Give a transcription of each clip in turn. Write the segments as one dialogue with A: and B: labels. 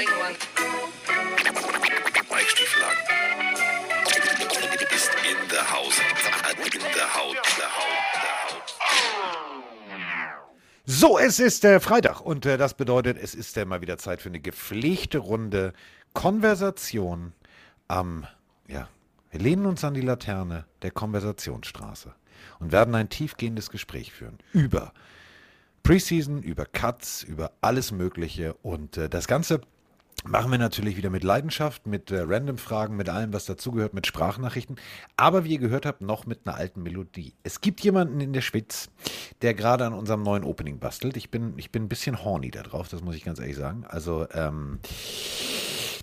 A: Sprengemann.
B: Mike Stieflagen. Ist in der Haus. In der Haut. Der Haut. Der Haut.
C: So, es ist äh, Freitag und äh, das bedeutet, es ist äh, mal wieder Zeit für eine gepflegte Runde Konversation am, ja, wir lehnen uns an die Laterne der Konversationsstraße und werden ein tiefgehendes Gespräch führen über Preseason, über Cuts, über alles Mögliche und äh, das Ganze Machen wir natürlich wieder mit Leidenschaft, mit äh, Random-Fragen, mit allem, was dazugehört, mit Sprachnachrichten. Aber wie ihr gehört habt, noch mit einer alten Melodie. Es gibt jemanden in der Schwitz, der gerade an unserem neuen Opening bastelt. Ich bin, ich bin ein bisschen horny da drauf, das muss ich ganz ehrlich sagen. Also, ähm,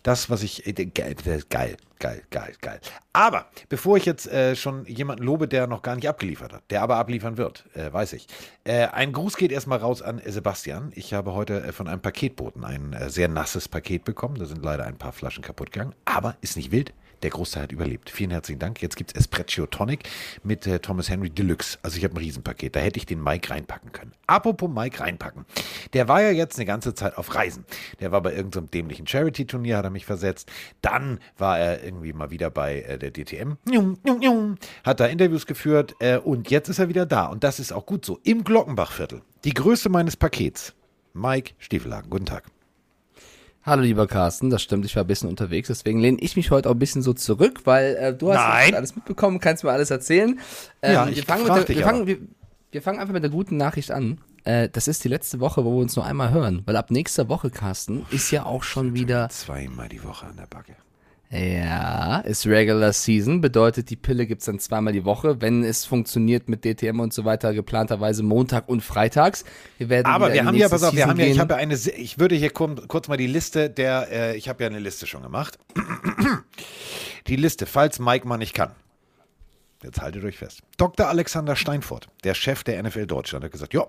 C: das, was ich. Äh, geil, geil, geil, geil, geil. Aber bevor ich jetzt äh, schon jemanden lobe, der noch gar nicht abgeliefert hat, der aber abliefern wird, äh, weiß ich. Äh, ein Gruß geht erstmal raus an Sebastian. Ich habe heute äh, von einem Paketboten ein äh, sehr nasses Paket bekommen. Da sind leider ein paar Flaschen kaputt gegangen. Aber ist nicht wild. Der Großteil hat überlebt. Vielen herzlichen Dank. Jetzt gibt es Espresso Tonic mit äh, Thomas Henry Deluxe. Also ich habe ein Riesenpaket. Da hätte ich den Mike reinpacken können. Apropos Mike reinpacken. Der war ja jetzt eine ganze Zeit auf Reisen. Der war bei irgendeinem so dämlichen Charity-Turnier, hat er mich versetzt. Dann war er irgendwie mal wieder bei äh, der DTM. Hat da Interviews geführt äh, und jetzt ist er wieder da. Und das ist auch gut so. Im Glockenbachviertel. Die Größe meines Pakets. Mike Stiefelhagen. Guten Tag.
D: Hallo lieber Carsten, das stimmt, ich war ein bisschen unterwegs, deswegen lehne ich mich heute auch ein bisschen so zurück, weil äh, du hast
C: Nein.
D: alles mitbekommen, kannst mir alles erzählen. Ähm,
C: Ja, ich
D: wir, fangen der, wir fangen einfach mit der guten Nachricht an. Äh, das ist die letzte Woche, wo wir uns nur einmal hören, weil ab nächster Woche, Carsten, ist ja auch schon wieder,
C: Zweimal die Woche an der Backe.
D: Ja, ist Regular Season, bedeutet, die Pille gibt's dann zweimal die Woche, wenn es funktioniert mit DTM und so weiter, geplanterweise Montag und Freitags. Wir werden
C: Aber wir haben ja, pass auf, wir
D: Season
C: haben ja, ich habe ja eine, ich würde hier kurz, kurz mal die Liste der, äh, ich habe ja eine Liste schon gemacht. Die Liste, falls Mike mal nicht kann. Jetzt haltet euch fest. Dr. Alexander Steinfurt, der Chef der NFL Deutschland, hat gesagt, ja,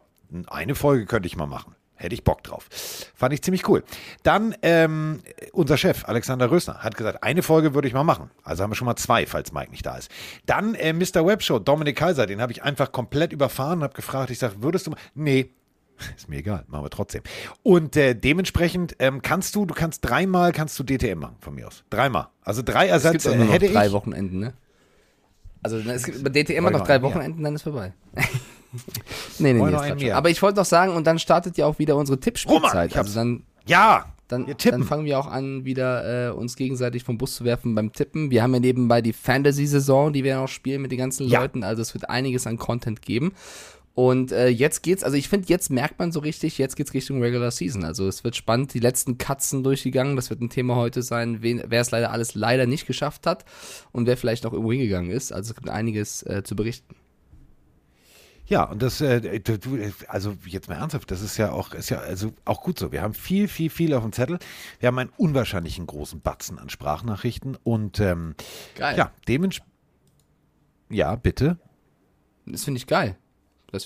C: eine Folge könnte ich mal machen. Hätte ich Bock drauf. Fand ich ziemlich cool. Dann ähm, unser Chef, Alexander Rösner, hat gesagt, eine Folge würde ich mal machen. Also haben wir schon mal zwei, falls Mike nicht da ist. Dann äh, Mr. Webshow, Dominik Kaiser, den habe ich einfach komplett überfahren und habe gefragt, ich sage, würdest du mal. Nee, ist mir egal, machen wir trotzdem. Und äh, dementsprechend ähm, kannst du, du kannst dreimal kannst du DTM machen, von mir aus. Dreimal. Also drei
D: Es gibt
C: Ersatz äh,
D: noch
C: hätte
D: drei
C: ich.
D: Wochenenden, ne? Also es gibt bei DTM noch drei? Wochenenden, dann ist vorbei. nee, nee, nee,
C: mehr?
D: Aber ich wollte noch sagen, und dann startet ja auch wieder unsere Tippspielzeit. Also dann,
C: Ja,
D: dann, dann fangen wir auch an, wieder äh, uns gegenseitig vom Bus zu werfen beim Tippen. Wir haben ja nebenbei die Fantasy-Saison, die wir noch spielen mit den ganzen
C: Ja.
D: Leuten. Also es wird einiges an Content geben. Und äh, jetzt geht's, also ich finde, jetzt merkt man so richtig, jetzt geht's Richtung Regular Season. Also es wird spannend, die letzten Katzen durchgegangen. Das wird ein Thema heute sein, wen, wer es leider alles leider nicht geschafft hat und wer vielleicht noch irgendwo hingegangen ist. Also es gibt einiges äh, zu berichten.
C: Ja, und das, äh, du, also jetzt mal ernsthaft, das ist ja auch, ist ja also auch gut so. Wir haben viel, viel, viel auf dem Zettel. Wir haben einen unwahrscheinlichen großen Batzen an Sprachnachrichten und ähm,
D: Geil.
C: ja, dementsprechend. Ja, bitte.
D: Das finde ich geil.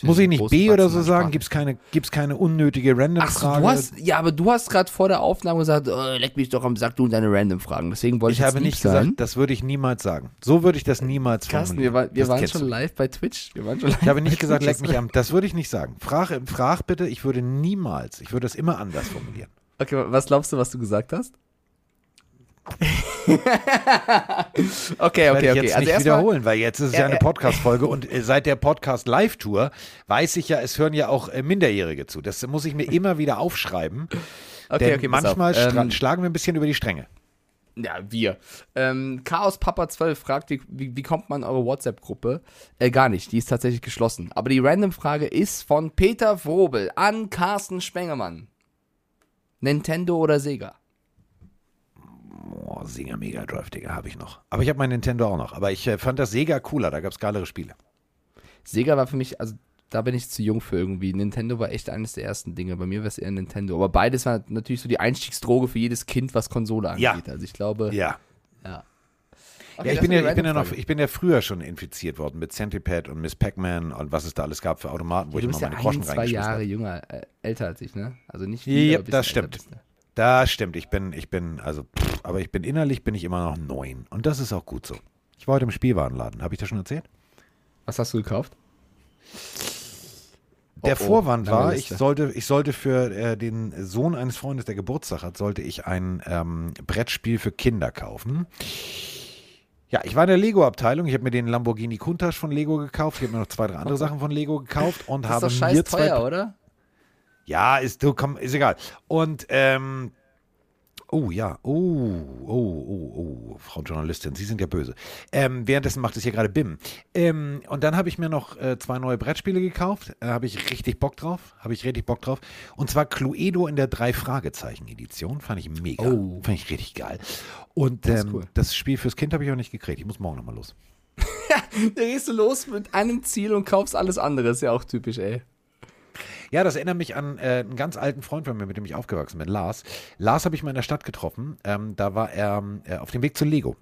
C: Muss ich nicht B oder so sagen?
D: Sprache.
C: Gibt's keine, gibt's keine unnötige
D: Ach so,
C: Random-Frage?
D: du hast, ja, aber du hast gerade vor der Aufnahme gesagt, oh, leck mich doch am Sack, du und deine Random-Fragen. Deswegen wollte ich,
C: ich habe nicht
D: sein.
C: gesagt, das würde ich niemals sagen. So würde ich das niemals
D: Carsten, wir, war, wir waren schon live bei Twitch. Wir waren schon live
C: Ich habe nicht gesagt, leck mich am. Das würde ich nicht sagen. Frag, frag bitte, ich würde niemals, ich würde das immer anders formulieren.
D: Okay, was glaubst du, was du gesagt hast? okay,
C: werde
D: okay,
C: ich
D: okay.
C: jetzt
D: Also
C: nicht wiederholen, weil jetzt ist es ja
D: Ja,
C: eine
D: ja.
C: Podcast-Folge und äh, seit der Podcast-Live-Tour weiß ich ja, es hören ja auch äh, Minderjährige zu. Das muss ich mir immer wieder aufschreiben.
D: okay,
C: denn
D: okay,
C: manchmal
D: Ähm,
C: schlagen wir ein bisschen über die Stränge.
D: Ja, wir. Ähm, Chaos Papa 12 fragt, wie, wie, kommt man in eure WhatsApp-Gruppe? Äh, gar nicht, die ist tatsächlich geschlossen. Aber die Random-Frage ist von Peter Frobel an Carsten Spengemann. Nintendo oder Sega?
C: Oh, Sega Mega Drive, Digga, habe ich noch. Aber ich habe mein Nintendo auch noch. Aber ich äh, fand das Sega cooler, da gab es geilere Spiele.
D: Sega war für mich, also da bin ich zu jung für irgendwie. Nintendo war echt eines der ersten Dinge. Bei mir war es eher Nintendo. Aber beides war natürlich so die Einstiegsdroge für jedes Kind, was Konsole angeht.
C: Ja.
D: Also ich glaube,
C: Ja.
D: ja.
C: ja, ich bin ja, ich bin ja noch, ich bin ja früher schon infiziert worden mit Centipede und Miss Pac-Man und was es da alles gab für Automaten, wo
D: du
C: ich
D: bist
C: immer
D: ja
C: meine
D: ein,
C: Groschen
D: zwei
C: reingeschmissen
D: Jahre jünger, äh, älter als ich, ne? Also nicht viel,
C: Ja, das stimmt.
D: bist du.
C: Das stimmt. Ich bin, ich bin, also, pff, aber ich bin innerlich bin ich immer noch neun. Und das ist auch gut so. Ich war heute im Spielwarenladen. Habe ich das schon erzählt?
D: Was hast du gekauft?
C: Der
D: Oh, oh,
C: Vorwand war, ich sollte, ich sollte für äh, den Sohn eines Freundes, der Geburtstag hat, sollte ich ein ähm, Brettspiel für Kinder kaufen. Ja, ich war in der Lego-Abteilung. Ich habe mir den Lamborghini Countach von Lego gekauft. Ich habe mir noch zwei, drei andere Sachen von Lego gekauft und
D: Das ist
C: habe
D: doch scheiß
C: mir zwei
D: teuer, oder?
C: Ja, ist, du, komm, ist egal. Und, ähm, oh ja, oh, oh, oh, oh, Frau Journalistin, Sie sind ja böse. Ähm, währenddessen macht es hier gerade BIM. Ähm, und dann habe ich mir noch äh, zwei neue Brettspiele gekauft. Da habe ich richtig Bock drauf. Habe ich richtig Bock drauf. Und zwar Cluedo in der Drei-Fragezeichen-Edition. Fand ich mega.
D: Oh.
C: Fand ich richtig geil. Und
D: Das
C: ähm,
D: cool.
C: das Spiel fürs Kind habe ich auch nicht gekriegt. Ich muss morgen nochmal los.
D: Da gehst du los mit einem Ziel und kaufst alles andere. Ist ja auch typisch, ey.
C: Ja, das erinnert mich an äh, einen ganz alten Freund von mir, mit dem ich aufgewachsen bin, Lars. Lars habe ich mal in der Stadt getroffen. Ähm, da war er äh, auf dem Weg zu Lego.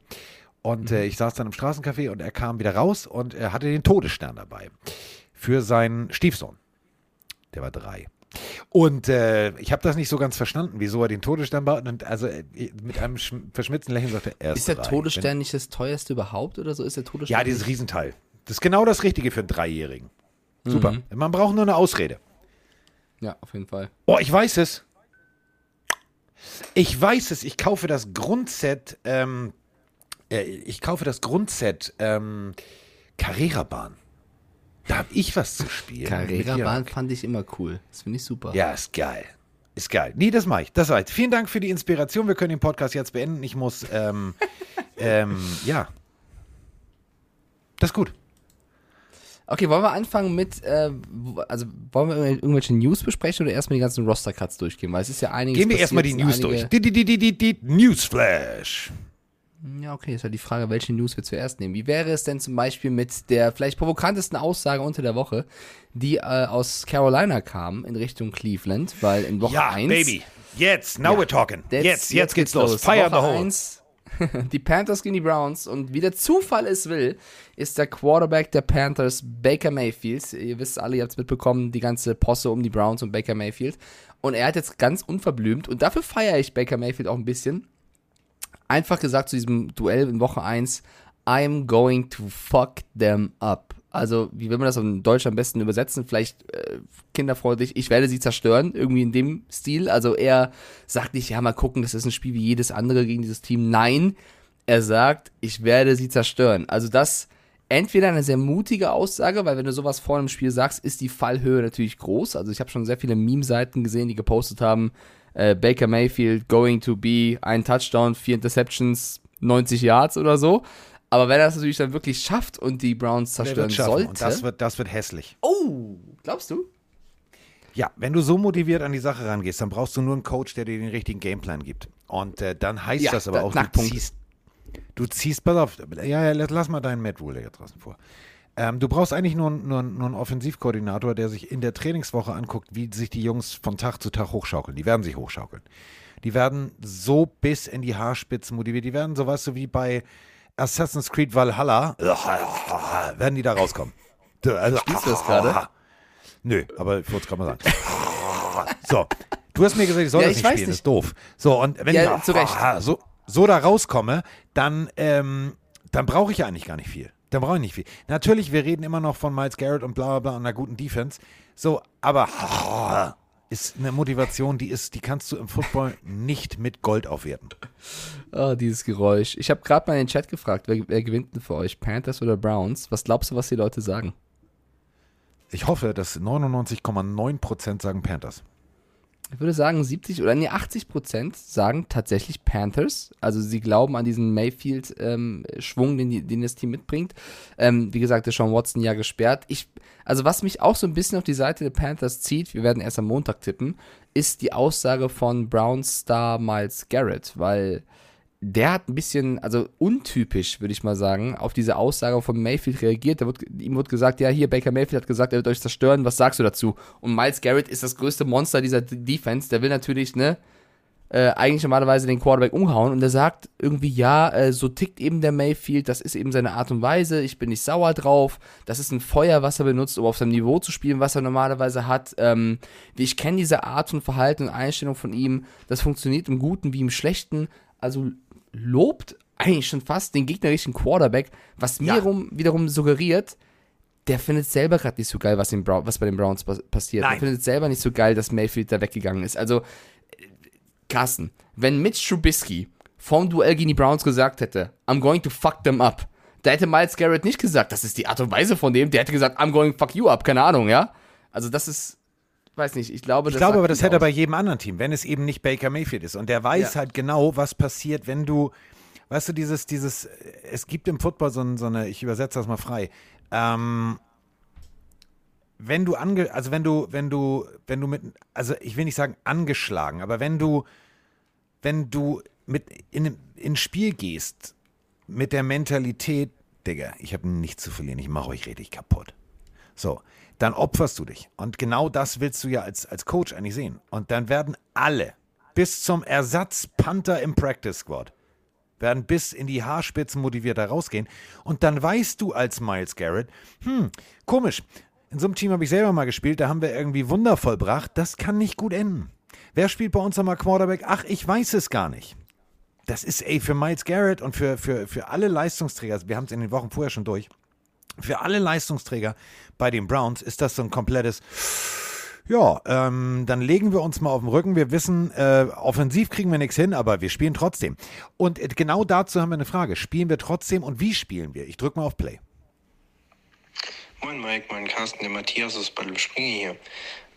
C: Und äh, ich saß dann im Straßencafé und er kam wieder raus und er hatte den Todesstern dabei. Für seinen Stiefsohn. Der war drei. Und äh, ich habe das nicht so ganz verstanden, wieso er den Todesstern baut. Und also äh, mit einem schm- verschmitzten Lächeln sagte er,
D: Ist der
C: drei.
D: Todesstern nicht das teuerste überhaupt oder so? Ist der Todesstern?
C: ja, dieses Riesenteil. Das ist genau das Richtige für einen Dreijährigen. Super.
D: Mhm.
C: Man braucht nur eine Ausrede.
D: Ja, auf jeden Fall.
C: Oh, ich weiß es. Ich weiß es. Ich kaufe das Grundset. Ähm, äh, ich kaufe das Grundset ähm, Carrera-Bahn. Da habe ich was zu spielen.
D: Carrera-Bahn fand ich immer cool. Das finde ich super.
C: Ja, ist geil. Ist geil. Nee, das mache ich. Das reicht. Vielen Dank für die Inspiration. Wir können den Podcast jetzt beenden. Ich muss, ähm, ähm, ja. Das ist gut.
D: Okay, wollen wir anfangen mit, äh, also wollen wir irgendwel- irgendwelche News besprechen oder erstmal die ganzen Roster-Cuts durchgehen? Weil es ist ja einiges
C: Gehen wir erstmal die News durch.
D: einige-
C: Die, die, die, die, die, die Newsflash.
D: Ja, okay, ist ja die Frage, welche News wir zuerst nehmen. Wie wäre es denn zum Beispiel mit der vielleicht provokantesten Aussage unter der Woche, die äh, aus Carolina kam in Richtung Cleveland, weil in Woche
C: Ja,
D: 1
C: Baby. Jetzt, now we're talking. Jetzt, jetzt, geht's los.
D: Woche
C: Fire the hole.
D: 1, die Panthers gegen die Browns und wie der Zufall es will, ist der Quarterback der Panthers Baker Mayfield. Ihr wisst alle, ihr habt es mitbekommen, die ganze Posse um die Browns und Baker Mayfield. Und er hat jetzt ganz unverblümt, und dafür feiere ich Baker Mayfield auch ein bisschen, einfach gesagt zu diesem Duell in Woche 1, I'm going to fuck them up. Also, wie will man das in Deutsch am besten übersetzen? Vielleicht äh, kinderfreundlich, ich werde sie zerstören, irgendwie in dem Stil. Also, er sagt nicht, ja, mal gucken, das ist ein Spiel wie jedes andere gegen dieses Team. Nein, er sagt, ich werde sie zerstören. Also, das entweder eine sehr mutige Aussage, weil wenn du sowas vor einem Spiel sagst, ist die Fallhöhe natürlich groß. Also, ich habe schon sehr viele Meme-Seiten gesehen, die gepostet haben, äh, Baker Mayfield going to be ein Touchdown, vier Interceptions, 90 Yards oder so. Aber wenn er das natürlich dann wirklich schafft und die Browns zerstören sollte.
C: Das wird, das wird hässlich.
D: oh, glaubst du?
C: Ja, wenn du so motiviert an die Sache rangehst, dann brauchst du nur einen Coach, der dir den richtigen Gameplan gibt. Und äh, dann heißt
D: Ja,
C: das aber
D: da-
C: auch, du ziehst, du ziehst, pass auf, ja, ja, lass, mal deinen Matt Rule jetzt draußen vor. Ähm, du brauchst eigentlich nur, nur, nur einen Offensivkoordinator, der sich in der Trainingswoche anguckt, wie sich die Jungs von Tag zu Tag hochschaukeln. Die werden sich hochschaukeln. Die werden so bis in die Haarspitzen motiviert. Die werden so, weißt du, wie bei Assassin's Creed Valhalla, werden die da rauskommen. Also,
D: Spielst du das gerade?
C: Nö, aber ich wollte es gerade mal sagen. So, du hast mir gesagt, ich soll
D: Ja,
C: das
D: ich
C: nicht spielen,
D: nicht.
C: das ist doof. So, und wenn
D: Ja,
C: ich
D: zu Recht.
C: so, so da rauskomme, dann, ähm, dann brauche ich ja eigentlich gar nicht viel. Dann brauche ich nicht viel. Natürlich, wir reden immer noch von Miles Garrett und bla bla bla und einer guten Defense. So, aber ist eine Motivation, die ist, die kannst du im Football nicht mit Gold aufwerten.
D: Oh, dieses Geräusch. Ich habe gerade mal in den Chat gefragt, wer, wer gewinnt denn für euch, Panthers oder Browns? Was glaubst du, was die Leute sagen?
C: Ich hoffe, dass 99,9% sagen Panthers.
D: Ich würde sagen 70 oder nee, 80 Prozent sagen tatsächlich Panthers. Also sie glauben an diesen Mayfield-Schwung, den, die- den das Team mitbringt. Ähm, wie gesagt, der Sean Watson ja gesperrt. Ich, also was mich auch so ein bisschen auf die Seite der Panthers zieht, wir werden erst am Montag tippen, ist die Aussage von Browns Star Miles Garrett, weil der hat ein bisschen, also untypisch, würde ich mal sagen, auf diese Aussage von Mayfield reagiert. Wird, ihm wird gesagt, ja, hier, Baker Mayfield hat gesagt, er wird euch zerstören, was sagst du dazu? Und Miles Garrett ist das größte Monster dieser Defense, der will natürlich, ne, äh, eigentlich normalerweise den Quarterback umhauen. Und der sagt irgendwie, ja, äh, so tickt eben der Mayfield, das ist eben seine Art und Weise, ich bin nicht sauer drauf, das ist ein Feuer, was er benutzt, um auf seinem Niveau zu spielen, was er normalerweise hat. Ähm, ich kenne diese Art von Verhalten und Einstellung von ihm, das funktioniert im Guten wie im Schlechten, also lobt eigentlich schon fast den gegnerischen Quarterback, was mir
C: Ja.
D: rum, wiederum suggeriert, der findet selber gerade nicht so geil, was, Brown, was bei den Browns passiert.
C: Nein.
D: Der findet selber nicht so geil, dass Mayfield da weggegangen ist. Also, Carsten, wenn Mitch Trubisky vom Duell gegen die Browns gesagt hätte, I'm going to fuck them up, da hätte Miles Garrett nicht gesagt, das ist die Art und Weise von dem, der hätte gesagt, I'm going to fuck you up, keine Ahnung, ja? Also das ist, weiß nicht, ich glaube,
C: Ich
D: das
C: glaube
D: sagt
C: aber, das hätte er bei jedem anderen Team, wenn es eben nicht Baker Mayfield ist. Und der weiß
D: Ja.
C: halt genau, was passiert, wenn du, weißt du, dieses, dieses, es gibt im Football so, so eine, ich übersetze das mal frei, ähm, wenn du ange, also wenn du, wenn du, wenn du mit, also ich will nicht sagen angeschlagen, aber wenn du, wenn du mit in ins Spiel gehst mit der Mentalität, Digga, ich habe nichts zu verlieren, ich mache euch richtig kaputt. So, dann opferst du dich. Und genau das willst du ja als, als Coach eigentlich sehen. Und dann werden alle, bis zum Ersatzpanther im Practice Squad, werden bis in die Haarspitzen motiviert da rausgehen. Und dann weißt du als Miles Garrett, hm, komisch, in so einem Team habe ich selber mal gespielt, da haben wir irgendwie Wunder vollbracht, das kann nicht gut enden. Wer spielt bei uns nochmal Quarterback? Ach, ich weiß es gar nicht. Das ist, ey, für Miles Garrett und für, für, für alle Leistungsträger, wir haben es in den Wochen vorher schon durch, für alle Leistungsträger bei den Browns ist das so ein komplettes, ja, ähm, dann legen wir uns mal auf den Rücken. Wir wissen, äh, offensiv kriegen wir nichts hin, aber wir spielen trotzdem. Und äh, genau dazu haben wir eine Frage. Spielen wir trotzdem und wie spielen wir? Ich drücke mal auf Play.
A: Moin Mike, moin Carsten, der Matthias aus Bad Springe hier.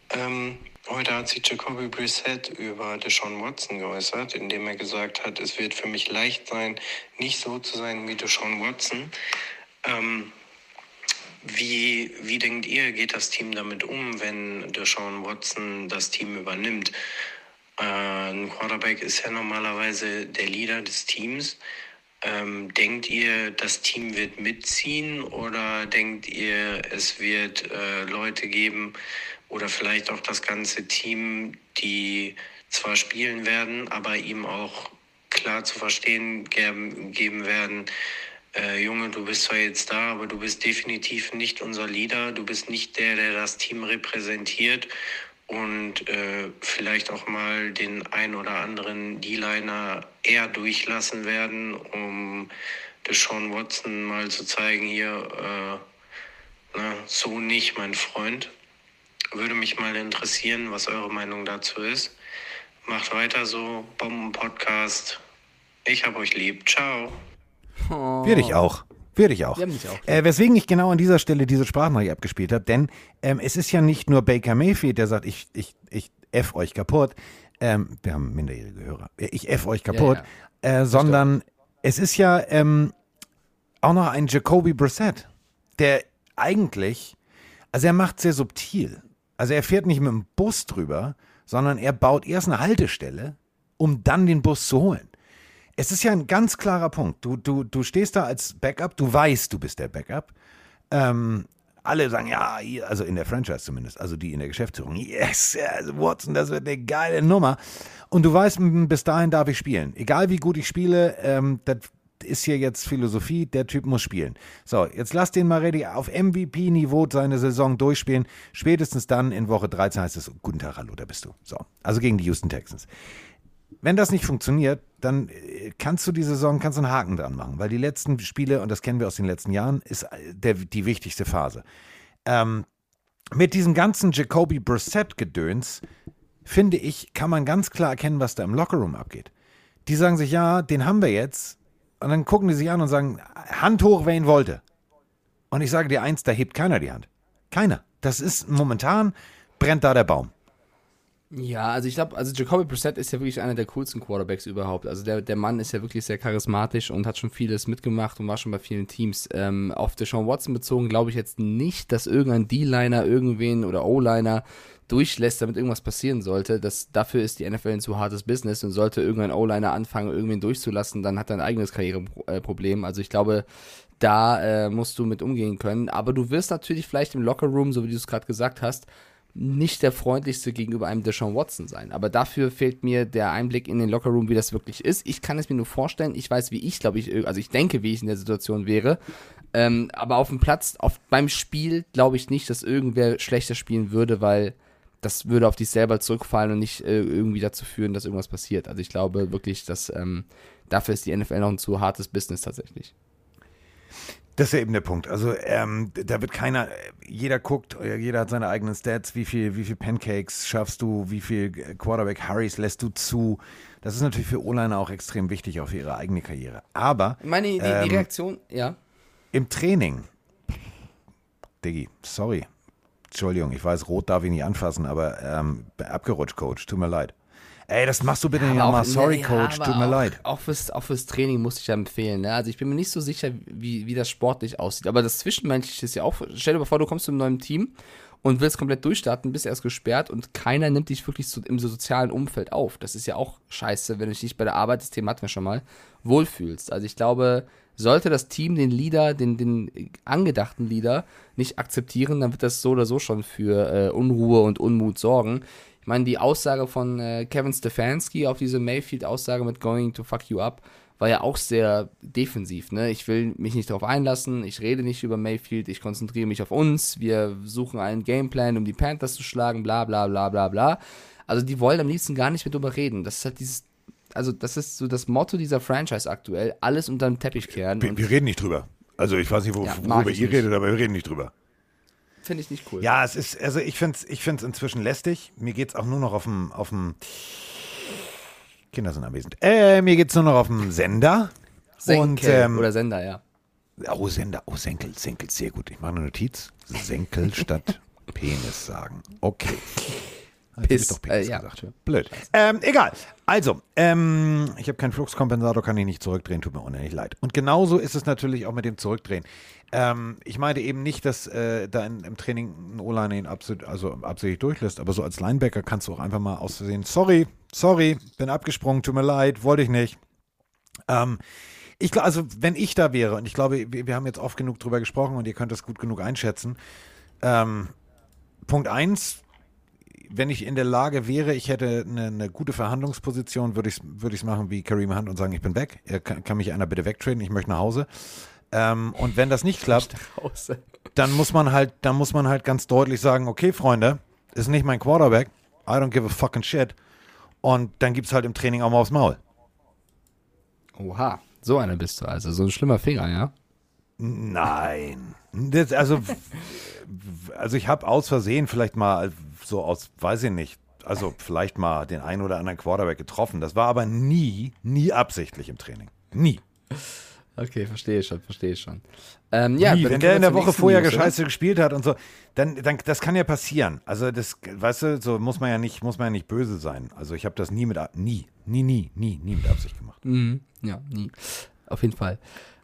A: Ähm, heute hat sich Jacoby Brissett über Deshaun Watson geäußert, indem er gesagt hat, es wird für mich leicht sein, nicht so zu sein wie Deshaun Watson. Ähm, wie, wie denkt ihr, geht das Team damit um, wenn Deshaun Watson das Team übernimmt? Äh, ein Quarterback ist ja normalerweise der Leader des Teams. Ähm, denkt ihr, das Team wird mitziehen oder denkt ihr, es wird äh, Leute geben oder vielleicht auch das ganze Team, die zwar spielen werden, aber ihm auch klar zu verstehen geben, geben werden, äh, Junge, du bist zwar jetzt da, aber du bist definitiv nicht unser Leader, du bist nicht der, der das Team repräsentiert und äh, vielleicht auch mal den ein oder anderen D-Liner eher durchlassen werden, um Deshaun Watson mal zu zeigen, hier, äh, na, so nicht, mein Freund. Würde mich mal interessieren, was eure Meinung dazu ist. Macht weiter so, Bomben-Podcast. Ich hab euch lieb. Ciao.
C: Auch. Wir dich auch.
D: Wir haben dich auch.
C: Äh, weswegen ich genau an dieser Stelle diese Sprachnachricht abgespielt habe, denn ähm, es ist ja nicht nur Baker Mayfield, der sagt, ich, ich, ich F euch kaputt. Ähm, wir haben minderjährige Hörer. Ich F euch kaputt. Äh, sondern es ist ja ähm, auch noch ein Jacoby Brissett, der eigentlich, also er macht sehr subtil. Also er fährt nicht mit dem Bus drüber, sondern er baut erst eine Haltestelle, um dann den Bus zu holen. Es ist ja ein ganz klarer Punkt. Du, du, du stehst da als Backup, du weißt, du bist der Backup. Ähm, alle sagen, ja, also in der Franchise zumindest, also die in der Geschäftsführung, yes, also Watson, das wird eine geile Nummer. Und du weißt, bis dahin darf ich spielen. Egal wie gut ich spiele, ähm, das ist hier jetzt Philosophie, der Typ muss spielen. So, jetzt lass den mal ready auf MVP-Niveau seine Saison durchspielen. Spätestens dann in Woche 13 heißt es, guten Tag, hallo, da bist du. So, also gegen die Houston Texans wenn das nicht funktioniert, dann äh, kannst du die Saison, kannst einen Haken dran machen, weil die letzten Spiele, und das kennen wir aus den letzten Jahren, ist äh, der, die wichtigste Phase. Ähm, mit diesem ganzen Jacoby Brissett-Gedöns, finde ich, kann man ganz klar erkennen, was da im Lockerroom abgeht. Die sagen sich, ja, den haben wir jetzt. Und dann gucken die sich an und sagen, Hand hoch, wer ihn wollte. Und ich sage dir eins, da hebt keiner die Hand. Keiner. Das ist momentan, brennt da der Baum.
D: Ja, also ich glaube, also Jacoby Brissett ist ja wirklich einer der coolsten Quarterbacks überhaupt. Also der, der Mann ist ja wirklich sehr charismatisch und hat schon vieles mitgemacht und war schon bei vielen Teams. Ähm, auf Deshaun Watson bezogen glaube ich jetzt nicht, dass irgendein D-Liner irgendwen oder O-Liner durchlässt, damit irgendwas passieren sollte. Das, dafür ist die NFL ein zu hartes Business und sollte irgendein O-Liner anfangen, irgendwen durchzulassen, dann hat er ein eigenes Karriereproblem. Also ich glaube, da äh, musst du mit umgehen können. Aber du wirst natürlich vielleicht im Lockerroom, so wie du es gerade gesagt hast, nicht der freundlichste gegenüber einem Deshaun Watson sein. Aber dafür fehlt mir der Einblick in den Lockerroom, wie das wirklich ist. Ich kann es mir nur vorstellen. Ich weiß, wie ich, glaube ich, also ich denke, wie ich in der Situation wäre. Ähm, aber auf dem Platz, auf, beim Spiel, glaube ich nicht, dass irgendwer schlechter spielen würde, weil das würde auf dich selber zurückfallen und nicht äh, irgendwie dazu führen, dass irgendwas passiert. Also ich glaube wirklich, dass ähm, dafür ist die NFL noch ein zu hartes Business tatsächlich.
C: Das ist ja eben der Punkt. Also ähm, da wird keiner, jeder guckt, jeder hat seine eigenen Stats, wie viel, wie viel Pancakes schaffst du, wie viel Quarterback Hurries lässt du zu. Das ist natürlich für O-Liner auch extrem wichtig, auch für ihre eigene Karriere. Aber
D: Meine die,
C: Ähm,
D: die Reaktion, ja.
C: im Training, Diggi, sorry. Entschuldigung, ich weiß, rot darf ich nicht anfassen, aber ähm, abgerutscht, Coach, tut mir leid. Ey, das machst du bitte nicht
D: Aber
C: nochmal. Sorry,
D: ja,
C: Coach, tut mir
D: auch,
C: leid.
D: Auch fürs, auch fürs Training muss ich ja empfehlen. Ne? Also ich bin mir nicht so sicher, wie, wie das sportlich aussieht. Aber das Zwischenmenschliche ist ja auch. Stell dir mal vor, du kommst zu einem neuen Team und willst komplett durchstarten, bist erst gesperrt und keiner nimmt dich wirklich so im sozialen Umfeld auf. Das ist ja auch scheiße, wenn du dich nicht bei der Arbeit, das Thema hatten wir schon mal, wohlfühlst. Also ich glaube, sollte das Team den Leader, den, den angedachten Leader nicht akzeptieren, dann wird das so oder so schon für äh, Unruhe und Unmut sorgen. Ich meine, die Aussage von äh, Kevin Stefanski auf diese Mayfield-Aussage mit Going to fuck you up war ja auch sehr defensiv. Ne? Ich will mich nicht darauf einlassen, ich rede nicht über Mayfield, ich konzentriere mich auf uns, wir suchen einen Gameplan, um die Panthers zu schlagen, bla bla bla bla bla. Also die wollen am liebsten gar nicht mehr drüber reden. Das ist halt dieses, also das ist so das Motto dieser Franchise aktuell, alles unter den Teppich kehren.
C: Wir,
D: und
C: wir reden nicht drüber. Also ich weiß nicht, wo,
D: Ja,
C: worüber ihr
D: nicht.
C: redet, aber wir reden nicht drüber.
D: Finde ich nicht cool.
C: Ja, es ist, also ich finde es ich find's inzwischen lästig. Mir geht es auch nur noch auf dem, auf dem Kinder sind anwesend. Äh, mir geht es nur noch auf dem Sender.
D: Senkel
C: Und, ähm,
D: oder Sender, ja.
C: Oh, Sender, oh, Senkel, Senkel, sehr gut. Ich mache eine Notiz. Senkel statt Penis sagen. Okay.
D: Piss,
C: doch Penis
D: äh, ja,
C: gesagt. Blöd. Ähm, egal. Also, ähm, ich habe keinen Fluxkompensator, kann ich nicht zurückdrehen, tut mir unendlich leid. Und genauso ist es natürlich auch mit dem Zurückdrehen. Ähm, ich meinte eben nicht, dass äh, da in, im Training ein O-Liner ihn absolut, also absichtlich durchlässt, aber so als Linebacker kannst du auch einfach mal aus Versehen, sorry, sorry, bin abgesprungen, tut mir leid, wollte ich nicht. Ähm, ich glaube, also wenn ich da wäre, und ich glaube, wir, wir haben jetzt oft genug drüber gesprochen und ihr könnt das gut genug einschätzen. Ähm, Punkt eins, wenn ich in der Lage wäre, ich hätte eine, eine gute Verhandlungsposition, würde ich es würde ich's machen wie Kareem Hunt und sagen, ich bin weg. Er kann, kann mich einer bitte wegtraden, ich möchte nach Hause. Ähm, und wenn das nicht klappt, dann muss man halt, dann muss man halt ganz deutlich sagen, okay, Freunde, ist nicht mein Quarterback. I don't give a fucking shit. Und dann gibt es halt im Training auch mal aufs Maul.
D: Oha, so einer bist du also. So ein schlimmer Finger, ja?
C: Nein. Das, also, also ich habe aus Versehen vielleicht mal so aus, weiß ich nicht, also vielleicht mal den einen oder anderen Quarterback getroffen. Das war aber nie, nie absichtlich im Training. Nie.
D: Okay, verstehe schon, verstehe schon. Ähm, ja,
C: nie. Wenn der in der Woche vorher
D: News, oder?
C: gescheiße gespielt hat und so, dann, dann, das kann ja passieren. Also das, weißt du, so muss man ja nicht, muss man ja nicht böse sein. Also ich habe das nie mit, nie, nie, nie, nie, nie mit Absicht gemacht.
D: Mhm. Ja, nie. Auf jeden Fall.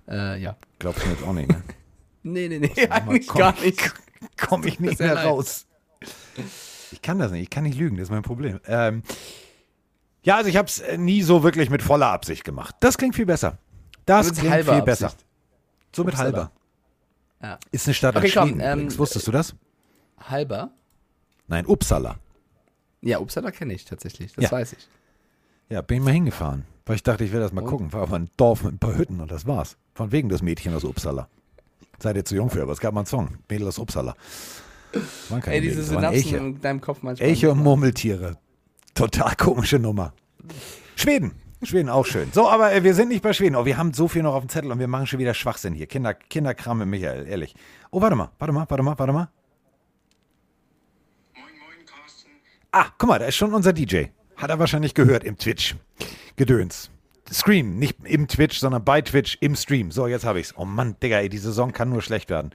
D: Äh, ja.
C: Glaubst du mir jetzt auch nicht, ne?
D: Nee, nee, nee, eigentlich
C: komm-
D: gar nicht.
C: Komme ich nicht mehr
D: leid.
C: raus. Ich kann das nicht, ich kann nicht lügen, das ist mein Problem. Ähm, ja, also ich habe es nie so wirklich mit voller Absicht gemacht. Das klingt viel besser. Das klingt viel besser.
D: Absicht.
C: So mit halber.
D: Ja.
C: Ist eine Stadt
D: Okay,
C: in
D: komm,
C: Schweden
D: ähm,
C: übrigens. Wusstest du das?
D: Halber?
C: Nein, Uppsala.
D: Ja, Uppsala kenne ich tatsächlich, das
C: Ja.
D: weiß ich.
C: Ja, bin ich mal hingefahren. Weil ich dachte, ich will das mal
D: Und?
C: gucken. War aber ein Dorf mit ein paar Hütten und das war's. Von wegen das Mädchen aus Uppsala. Seid ihr zu jung für, aber es gab mal einen Song. Mädel aus Uppsala. Waren keine
D: Ey, diese
C: das waren
D: Synapsen
C: Elche.
D: in deinem Kopf manchmal.
C: Elche und Murmeltiere. Total komische Nummer. Schweden. Schweden auch schön. So, aber äh, wir sind nicht bei Schweden. Oh, wir haben so viel noch auf dem Zettel und wir machen schon wieder Schwachsinn hier. Kinder, Kinderkram mit Michael, ehrlich. Oh, warte mal, warte mal, warte mal, warte mal.
A: Moin, moin, Carsten.
C: Ah, guck mal, da ist schon unser DJ. Hat er wahrscheinlich gehört im Twitch. Gedöns. Stream, nicht im Twitch, sondern bei Twitch im Stream. So, jetzt habe ich's. Oh Mann, Digga, ey, die Saison kann nur schlecht werden.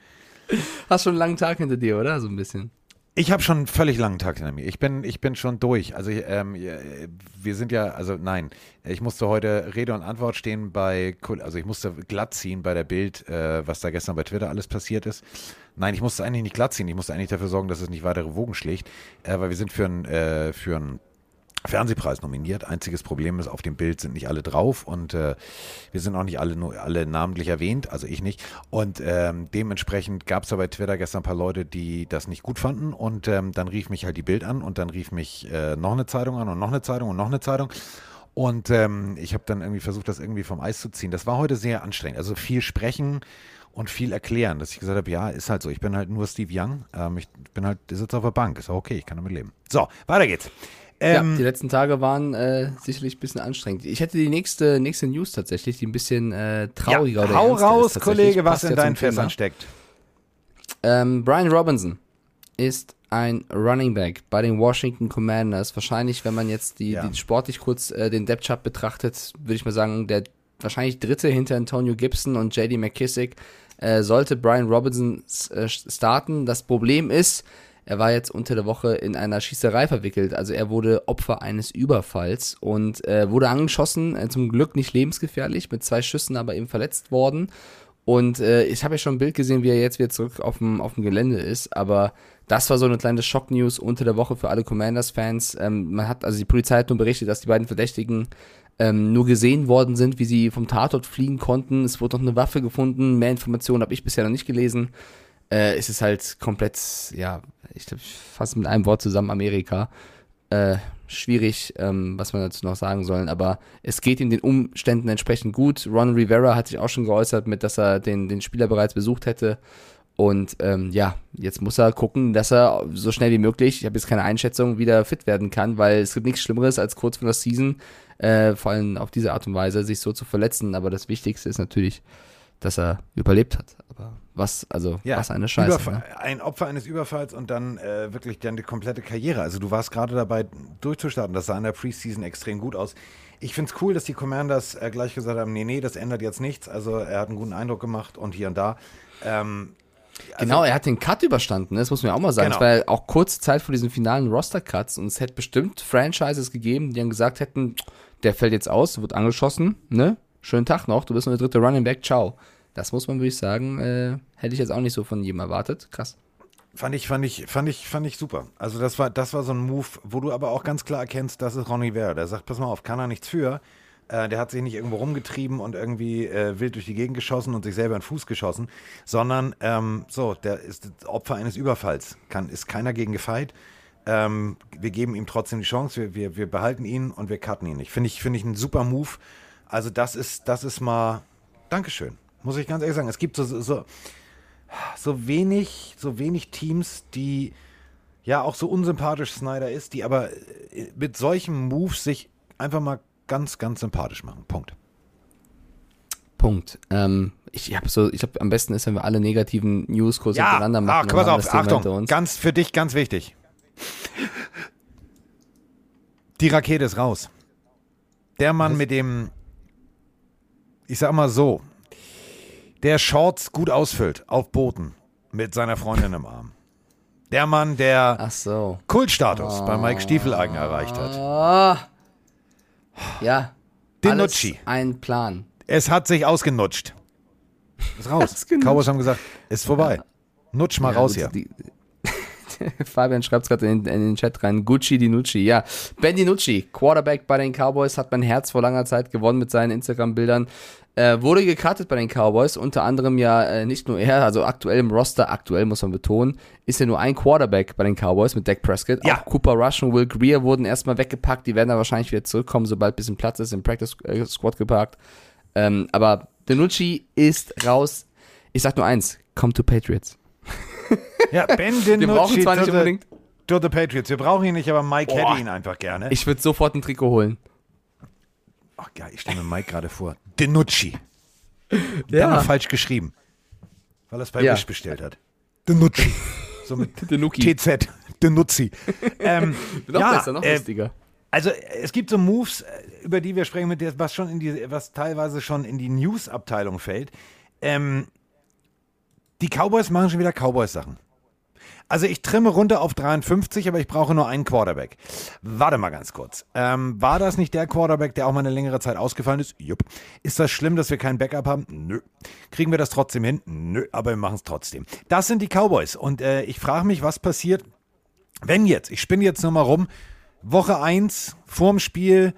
D: Hast schon einen langen Tag hinter dir, oder? So ein bisschen.
C: Ich habe schon einen völlig langen Tag hinter mir. Ich bin, ich bin schon durch. Also ähm, wir sind ja, also nein, ich musste heute Rede und Antwort stehen bei, also ich musste glatt ziehen bei der Bild, äh, was da gestern bei Twitter alles passiert ist. Nein, ich musste eigentlich nicht glatt ziehen. Ich musste eigentlich dafür sorgen, dass es nicht weitere Wogen schlägt, äh, weil wir sind für einen äh, für einen Fernsehpreis nominiert. Einziges Problem ist, auf dem Bild sind nicht alle drauf und äh, wir sind auch nicht alle nur alle namentlich erwähnt, also ich nicht. Und ähm, dementsprechend gab es da bei Twitter gestern ein paar Leute, die das nicht gut fanden und ähm, dann rief mich halt die Bild an und dann rief mich äh, noch eine Zeitung an und noch eine Zeitung und noch eine Zeitung. Und ähm, ich habe dann irgendwie versucht, das irgendwie vom Eis zu ziehen. Das war heute sehr anstrengend. Also viel sprechen und viel erklären, dass ich gesagt habe, ja, ist halt so. Ich bin halt nur Steve Young. Ähm, ich bin halt, ich sitze auf der Bank. Ist auch okay, ich kann damit leben. So, weiter geht's. Ähm,
D: ja, die letzten Tage waren äh, sicherlich ein bisschen anstrengend. Ich hätte die nächste, nächste News tatsächlich, die ein bisschen äh, trauriger
C: ja,
D: oder
C: hau raus,
D: ist.
C: Kollege, was in deinen. Fässern steckt.
D: Ähm, Brian Robinson ist ein Running Back bei den Washington Commanders. Wahrscheinlich, wenn man jetzt die,
C: Ja.
D: die sportlich kurz äh, den Depth Chart betrachtet, würde ich mal sagen, der wahrscheinlich dritte hinter Antonio Gibson und JD McKissick äh, sollte Brian Robinson äh, starten. Das Problem ist, er war jetzt unter der Woche in einer Schießerei verwickelt. Also er wurde Opfer eines Überfalls und äh, wurde angeschossen, äh, zum Glück nicht lebensgefährlich, mit zwei Schüssen aber eben verletzt worden. Und äh, ich habe ja schon ein Bild gesehen, wie er jetzt wieder zurück auf dem, auf dem Gelände ist, aber das war so eine kleine Schock-News unter der Woche für alle Commanders-Fans. Ähm, man hat, also die Polizei hat nur berichtet, dass die beiden Verdächtigen ähm, nur gesehen worden sind, wie sie vom Tatort fliehen konnten. Es wurde noch eine Waffe gefunden. Mehr Informationen habe ich bisher noch nicht gelesen. Äh, es ist halt komplett, ja, ich glaube, fast mit einem Wort zusammen Amerika. Äh, schwierig, ähm, was man dazu noch sagen sollen, aber es geht ihm den Umständen entsprechend gut. Ron Rivera hat sich auch schon geäußert, mit dass er den, den Spieler bereits besucht hätte. Und ähm, ja, jetzt muss er gucken, dass er so schnell wie möglich, ich habe jetzt keine Einschätzung, wieder fit werden kann, weil es gibt nichts Schlimmeres, als kurz vor der Season, äh, vor allem auf diese Art und Weise, sich so zu verletzen. Aber das Wichtigste ist natürlich, dass er überlebt hat. Aber was, also,
C: Ja,
D: was eine Scheiße.
C: Überfall,
D: Ne?
C: Ein Opfer eines Überfalls und dann äh, wirklich dann die komplette Karriere. Also du warst gerade dabei durchzustarten. Das sah in der Preseason extrem gut aus. Ich finde es cool, dass die Commanders äh, gleich gesagt haben, nee, nee, das ändert jetzt nichts. Also er hat einen guten Eindruck gemacht und hier und da. Ähm,
D: Genau, er hat den Cut überstanden, ne? das muss man ja auch mal sagen.
C: Genau.
D: Es war ja auch kurze Zeit vor diesen finalen Roster-Cuts und es hätte bestimmt Franchises gegeben, die dann gesagt hätten, der fällt jetzt aus, wird angeschossen, ne? Schönen Tag noch, du bist nur der dritte Running Back, ciao. Das muss man, würde ich sagen, äh, hätte ich jetzt auch nicht so von jedem erwartet. Krass.
C: Fand ich, fand ich, fand ich, fand ich super. Also das war, das war so ein Move, wo du aber auch ganz klar erkennst, das ist Ronnie Vera. Der sagt, pass mal auf, kann er nichts für. Äh, der hat sich nicht irgendwo rumgetrieben und irgendwie äh, wild durch die Gegend geschossen und sich selber in den Fuß geschossen, sondern ähm, so, der ist Opfer eines Überfalls. Kann, ist keiner gegen gefeit. Ähm, wir geben ihm trotzdem die Chance, wir, wir, wir behalten ihn und wir cutten ihn nicht. Finde ich, finde ich einen super Move. Also das ist, das ist mal, Dankeschön. Muss ich ganz ehrlich sagen. Es gibt so, so, so wenig, so wenig Teams, die ja auch so unsympathisch Snyder ist, die aber äh, mit solchen Moves sich einfach mal ganz, ganz sympathisch machen. Punkt.
D: Punkt. Ähm, ich habe so, ich glaube, am besten ist, wenn wir alle negativen News kurz hintereinander machen.
C: ach, pass auf, Achtung, ganz für dich ganz wichtig. Die Rakete ist raus. Der Mann mit dem, ich sag mal so, der Shorts gut ausfüllt auf Booten mit seiner Freundin im Arm. Der Mann, der
D: so.
C: Kultstatus bei Mike Stiefeleigen erreicht hat.
D: Ja.
C: Den Nutschi.
D: Ein Plan.
C: Es hat sich ausgenutscht. Ist raus. Cowboys haben gesagt, ist vorbei. Nutsch mal
D: Ja,
C: raus
D: gut,
C: hier.
D: Die, Fabian schreibt es gerade in, in den Chat rein. Gucci Di Nucci, ja. Ben DiNucci, Quarterback bei den Cowboys, hat mein Herz vor langer Zeit gewonnen mit seinen Instagram-Bildern. Äh, wurde gecuttet bei den Cowboys, unter anderem ja äh, nicht nur er, also aktuell im Roster, aktuell muss man betonen, ist ja nur ein Quarterback bei den Cowboys mit Dak Prescott.
C: Ja.
D: Auch Cooper Rush und Will Greer wurden erstmal weggepackt, die werden da wahrscheinlich wieder zurückkommen, sobald ein bisschen Platz ist, im Practice äh, Squad geparkt. Ähm, aber DiNucci ist raus. Ich sag nur eins, come to Patriots.
C: Ja, Ben
D: Wir
C: DiNucci
D: brauchen zwar nicht
C: the-
D: unbedingt
C: To the Patriots. Wir brauchen ihn nicht, aber Mike
D: Boah.
C: hätte ihn einfach gerne.
D: Ich würde sofort ein Trikot holen.
C: Ach geil, ich stelle mir Mike gerade vor. DiNucci. Ja. Dann noch falsch geschrieben. Weil er es bei
D: Ja.
C: Wish bestellt hat. DiNucci. So mit
D: Der Nuki.
C: TZ. DiNucci. ähm,
D: Noch
C: ja,
D: besser, noch
C: äh,
D: lustiger.
C: Also es gibt so Moves, äh, über die wir sprechen, mit der, was schon in die, was teilweise schon in die News-Abteilung fällt. Ähm, die Cowboys machen schon wieder Cowboys-Sachen. Also ich trimme runter auf 53, aber ich brauche nur einen Quarterback. Warte mal ganz kurz. Ähm, war das nicht der Quarterback, der auch mal eine längere Zeit ausgefallen ist? Jupp. Ist das schlimm, dass wir keinen Backup haben? Nö. Kriegen wir das trotzdem hin? Nö, aber wir machen es trotzdem. Das sind die Cowboys. Und äh, ich frage mich, was passiert, wenn jetzt, ich spinne jetzt nochmal rum, Woche 1 vorm Spiel,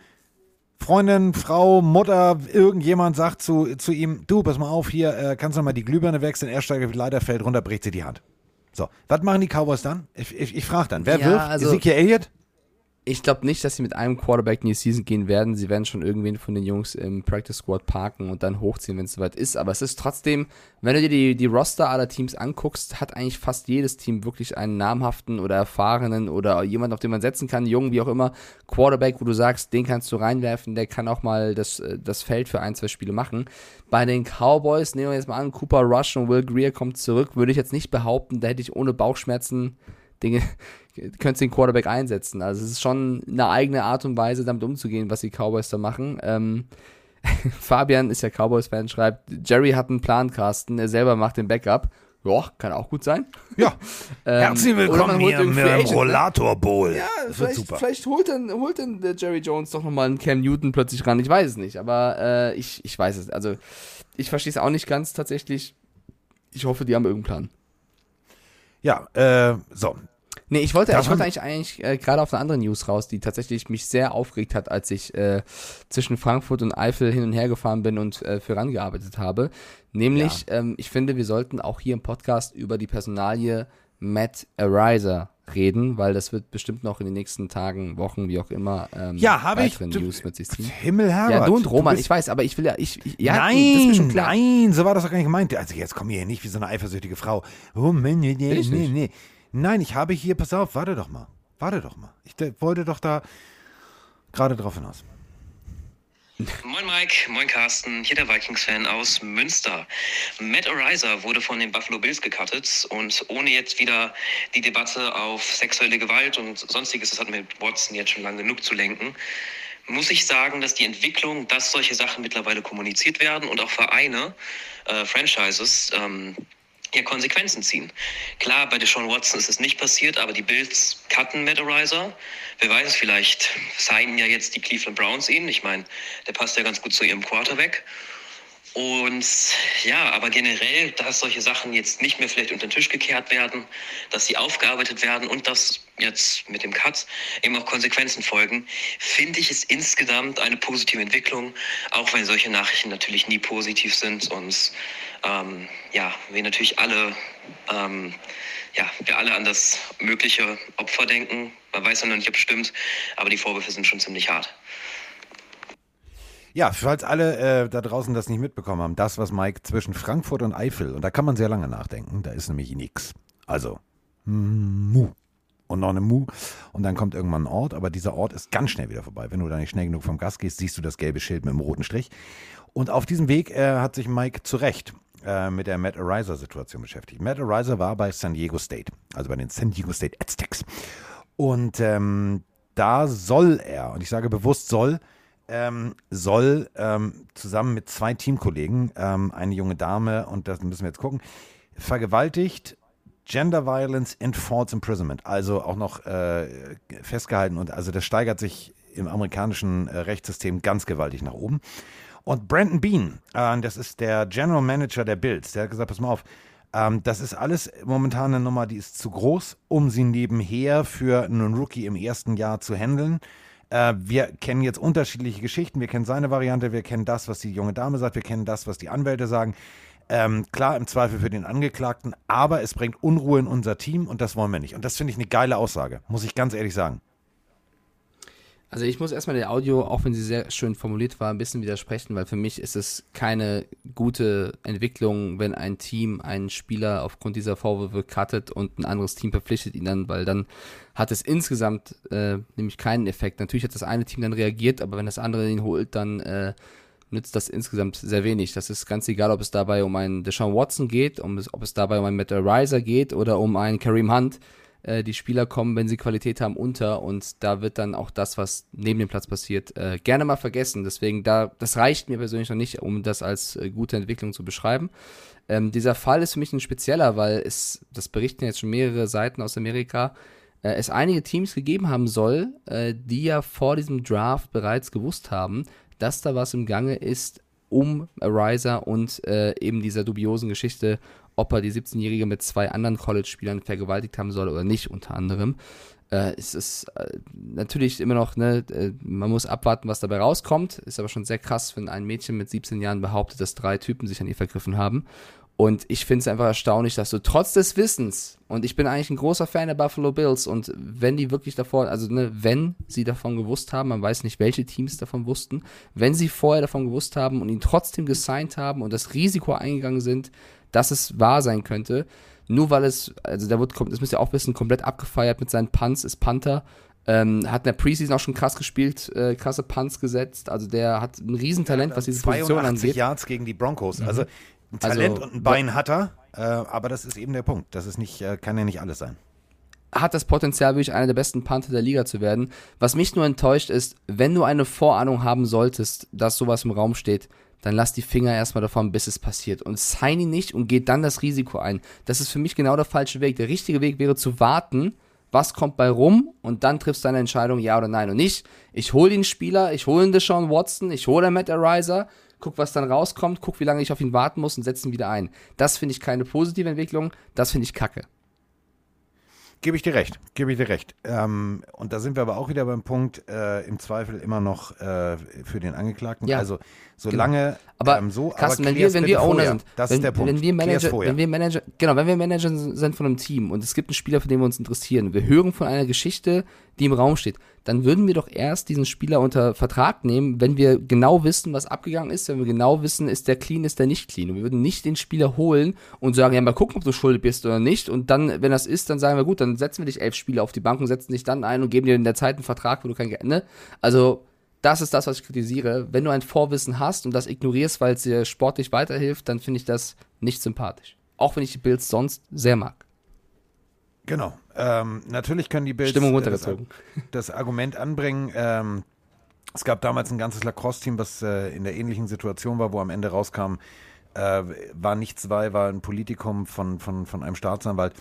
C: Freundin, Frau, Mutter, irgendjemand sagt zu, zu ihm, du, pass mal auf, hier äh, kannst du mal die Glühbirne wechseln, er steigt Leiter, fällt runter, bricht sie die Hand. So, was machen die Cowboys dann? Ich, ich, ich frage dann, wer
D: Ja,
C: wirft?
D: also-
C: Ezekiel Elliott?
D: Ich glaube nicht, dass sie mit einem Quarterback in die Season gehen werden. Sie werden schon irgendwen von den Jungs im Practice Squad parken und dann hochziehen, wenn es soweit ist. Aber es ist trotzdem, wenn du dir die, die Roster aller Teams anguckst, hat eigentlich fast jedes Team wirklich einen namhaften oder erfahrenen oder jemanden, auf den man setzen kann, jungen, wie auch immer, Quarterback, wo du sagst, den kannst du reinwerfen, der kann auch mal das, das Feld für ein, zwei Spiele machen. Bei den Cowboys, nehmen wir jetzt mal an, Cooper Rush und Will Greer kommt zurück, würde ich jetzt nicht behaupten, da hätte ich ohne Bauchschmerzen Dinge, könntest den Quarterback einsetzen. Also es ist schon eine eigene Art und Weise, damit umzugehen, was die Cowboys da machen. Ähm, Fabian ist ja Cowboys-Fan, schreibt, Jerry hat einen Plan, Carsten, er selber macht den Backup. Ja, kann auch gut sein.
C: Ja.
D: Ähm,
C: Herzlich willkommen hier im
D: ne?
C: Rollator Bowl.
D: Ja,
C: das
D: vielleicht,
C: super.
D: vielleicht holt dann, holt dann der Jerry Jones doch nochmal einen Cam Newton plötzlich ran. Ich weiß es nicht, aber äh, ich, ich weiß es. Also, ich verstehe es auch nicht ganz tatsächlich. Ich hoffe, die haben irgendeinen Plan.
C: Ja, äh, so.
D: Nee, ich wollte, ich wollte eigentlich, eigentlich äh, gerade auf eine andere News raus, die tatsächlich mich sehr aufgeregt hat, als ich äh, zwischen Frankfurt und Eifel hin und her gefahren bin und äh, für rangearbeitet habe. Nämlich, ähm, ich finde, wir sollten auch hier im Podcast über die Personalie Matt Ariser reden, weil das wird bestimmt noch in den nächsten Tagen, Wochen, wie auch immer, ähm,
C: Ja, habe ich.
D: weitere
C: du-
D: News mit sich ziehen.
C: Himmel, Herbert.
D: Ja, du und Roman,
C: bist-
D: ich weiß, aber ich will ja, ich, ich ja,
C: nein,
D: das ist mir schon klar.
C: nein, so war das doch gar nicht gemeint. Also jetzt komm hier nicht wie so eine eifersüchtige Frau. Oh, Mann, nee, nee, nee, nee. Nein, ich habe hier, pass auf, warte doch mal. Warte doch mal. Ich wollte doch da gerade drauf hinaus.
E: Moin Mike, moin Carsten, hier der Vikings-Fan aus Münster. Matt Ariser wurde von den Buffalo Bills gecuttet und ohne jetzt wieder die Debatte auf sexuelle Gewalt und sonstiges, das hat mit Watson jetzt schon lange genug zu lenken, muss ich sagen, dass die Entwicklung, dass solche Sachen mittlerweile kommuniziert werden und auch Vereine, äh, Franchises, ähm, ja, Konsequenzen ziehen. Klar, bei Deshaun Watson ist es nicht passiert, aber die Bills cutten Matt Ariser. Wer weiß vielleicht signen ja jetzt die Cleveland Browns ihn. Ich meine, der passt ja ganz gut zu ihrem Quarterback. Und ja, aber generell, dass solche Sachen jetzt nicht mehr vielleicht unter den Tisch gekehrt werden, dass sie aufgearbeitet werden und dass jetzt mit dem Cut eben auch Konsequenzen folgen, finde ich es insgesamt eine positive Entwicklung, auch wenn solche Nachrichten natürlich nie positiv sind und ähm, ja, wir natürlich alle, ähm, ja, wir alle an das mögliche Opfer denken. Man weiß noch nicht, ob es stimmt, aber die Vorwürfe sind schon ziemlich hart.
C: Ja, falls alle äh, da draußen das nicht mitbekommen haben, das, was Mike zwischen Frankfurt und Eifel, und da kann man sehr lange nachdenken, da ist nämlich nix. Also, Mu. Und noch eine Mu. Und dann kommt irgendwann ein Ort, aber dieser Ort ist ganz schnell wieder vorbei. Wenn du da nicht schnell genug vom Gas gehst, siehst du das gelbe Schild mit dem roten Strich. Und auf diesem Weg äh, hat sich Mike zu Recht äh, mit der Matt Ariser-Situation beschäftigt. Matt Ariser war bei San Diego State, also bei den San Diego State Aztecs. Und ähm, da soll er, und ich sage bewusst soll, ähm, soll ähm, zusammen mit zwei Teamkollegen, ähm, eine junge Dame, und das müssen wir jetzt gucken, vergewaltigt, Gender Violence and False Imprisonment, also auch noch äh, festgehalten und also das steigert sich im amerikanischen äh, Rechtssystem ganz gewaltig nach oben. Und Brandon Bean, äh, das ist der General Manager der Bills, der hat gesagt, pass mal auf, ähm, das ist alles momentan eine Nummer, die ist zu groß, um sie nebenher für einen Rookie im ersten Jahr zu handeln. Äh, wir kennen jetzt unterschiedliche Geschichten. Wir kennen seine Variante, wir kennen das, was die junge Dame sagt, wir kennen das, was die Anwälte sagen. Ähm, klar, im Zweifel für den Angeklagten, aber es bringt Unruhe in unser Team und das wollen wir nicht. Und das finde ich eine geile Aussage, muss ich ganz ehrlich sagen.
D: Also ich muss erstmal der Audio, auch wenn sie sehr schön formuliert war, ein bisschen widersprechen, weil für mich ist es keine gute Entwicklung, wenn ein Team einen Spieler aufgrund dieser Vorwürfe cuttet und ein anderes Team verpflichtet ihn dann, weil dann hat es insgesamt äh, nämlich keinen Effekt. Natürlich hat das eine Team dann reagiert, aber wenn das andere ihn holt, dann äh, nützt das insgesamt sehr wenig. Das ist ganz egal, ob es dabei um einen Deshaun Watson geht, um ob es dabei um einen Matt Ariser geht oder um einen Kareem Hunt. Äh, die Spieler kommen, wenn sie Qualität haben, unter und da wird dann auch das, was neben dem Platz passiert, äh, gerne mal vergessen. Deswegen, da, das reicht mir persönlich noch nicht, um das als äh, gute Entwicklung zu beschreiben. Ähm, dieser Fall ist für mich ein spezieller, weil es, das berichten jetzt schon mehrere Seiten aus Amerika, äh, es einige Teams gegeben haben soll, äh, die ja vor diesem Draft bereits gewusst haben, dass da was im Gange ist um Ariser und äh, eben dieser dubiosen Geschichte, ob er die 17-Jährige mit zwei anderen College-Spielern vergewaltigt haben soll oder nicht, unter anderem. Äh, es ist äh, natürlich immer noch, ne, äh, man muss abwarten, was dabei rauskommt. Ist aber schon sehr krass, wenn ein Mädchen mit 17 Jahren behauptet, dass drei Typen sich an ihr vergriffen haben. Und ich finde es einfach erstaunlich, dass du trotz des Wissens, und ich bin eigentlich ein großer Fan der Buffalo Bills, und wenn die wirklich davor, also ne, wenn sie davon gewusst haben, man weiß nicht, welche Teams davon wussten, wenn sie vorher davon gewusst haben und ihn trotzdem gesigned haben und das Risiko eingegangen sind, dass es wahr sein könnte, nur weil es, also der wird, das müsst ihr auch wissen, komplett abgefeiert mit seinen Punts, ist Panther, ähm, hat in der Preseason auch schon krass gespielt, äh, krasse Punts gesetzt. Also der hat ein Riesentalent, was diese Position
C: 82
D: angeht.
C: Yards gegen die Broncos. Also ein
D: Also,
C: Talent und ein Bein hat er, äh, aber das ist eben der Punkt. Das ist nicht, äh, kann ja nicht alles sein.
D: hat das Potenzial, wirklich einer der besten Panther der Liga zu werden. Was mich nur enttäuscht ist, wenn du eine Vorahnung haben solltest, dass sowas im Raum steht, dann lass die Finger erstmal davon, bis es passiert. Und sign ihn nicht und geht dann das Risiko ein. Das ist für mich genau der falsche Weg. Der richtige Weg wäre zu warten, was kommt bei rum und dann triffst du deine Entscheidung, ja oder nein. Und nicht, ich hole den Spieler, ich hole den Deshaun Watson, ich hole den Matt Ariser, guck, was dann rauskommt, guck, wie lange ich auf ihn warten muss und setze ihn wieder ein. Das finde ich keine positive Entwicklung, das finde ich kacke.
C: Gebe ich dir recht, gebe ich dir recht. Ähm, und da sind wir aber auch wieder beim Punkt, äh, im Zweifel immer noch äh, für den Angeklagten.
D: Ja,
C: also solange
D: Aber
C: ähm, so,
D: Carsten,
C: aber
D: wenn wir, wenn wir Owner sind,
C: das
D: wenn,
C: ist der Punkt.
D: wenn wir Manager, wenn wir Manager, genau, wenn wir Manager sind von einem Team und es gibt einen Spieler, für den wir uns interessieren, wir hören von einer Geschichte, die im Raum steht, dann würden wir doch erst diesen Spieler unter Vertrag nehmen, wenn wir genau wissen, was abgegangen ist, wenn wir genau wissen, ist der clean, ist der nicht clean. Und wir würden nicht den Spieler holen und sagen, ja, mal gucken, ob du schuldig bist oder nicht. Und dann, wenn das ist, dann sagen wir, gut, dann setzen wir dich elf Spieler auf die Bank und setzen dich dann ein und geben dir in der Zeit einen Vertrag, wo du kein Geld, ne? Also, das ist das, was ich kritisiere. Wenn du ein Vorwissen hast und das ignorierst, weil es dir sportlich weiterhilft, dann finde ich das nicht sympathisch. Auch wenn ich die Bills sonst sehr mag.
C: Genau. Ähm, natürlich können die Bills
D: Stimmung
C: äh,
D: runtergezogen.
C: Das, das Argument anbringen. Ähm, es gab damals ein ganzes Lacrosse-Team, was äh, in der ähnlichen Situation war, wo am Ende rauskam, äh, war nichts bei, war ein Politikum von, von, von einem Staatsanwalt.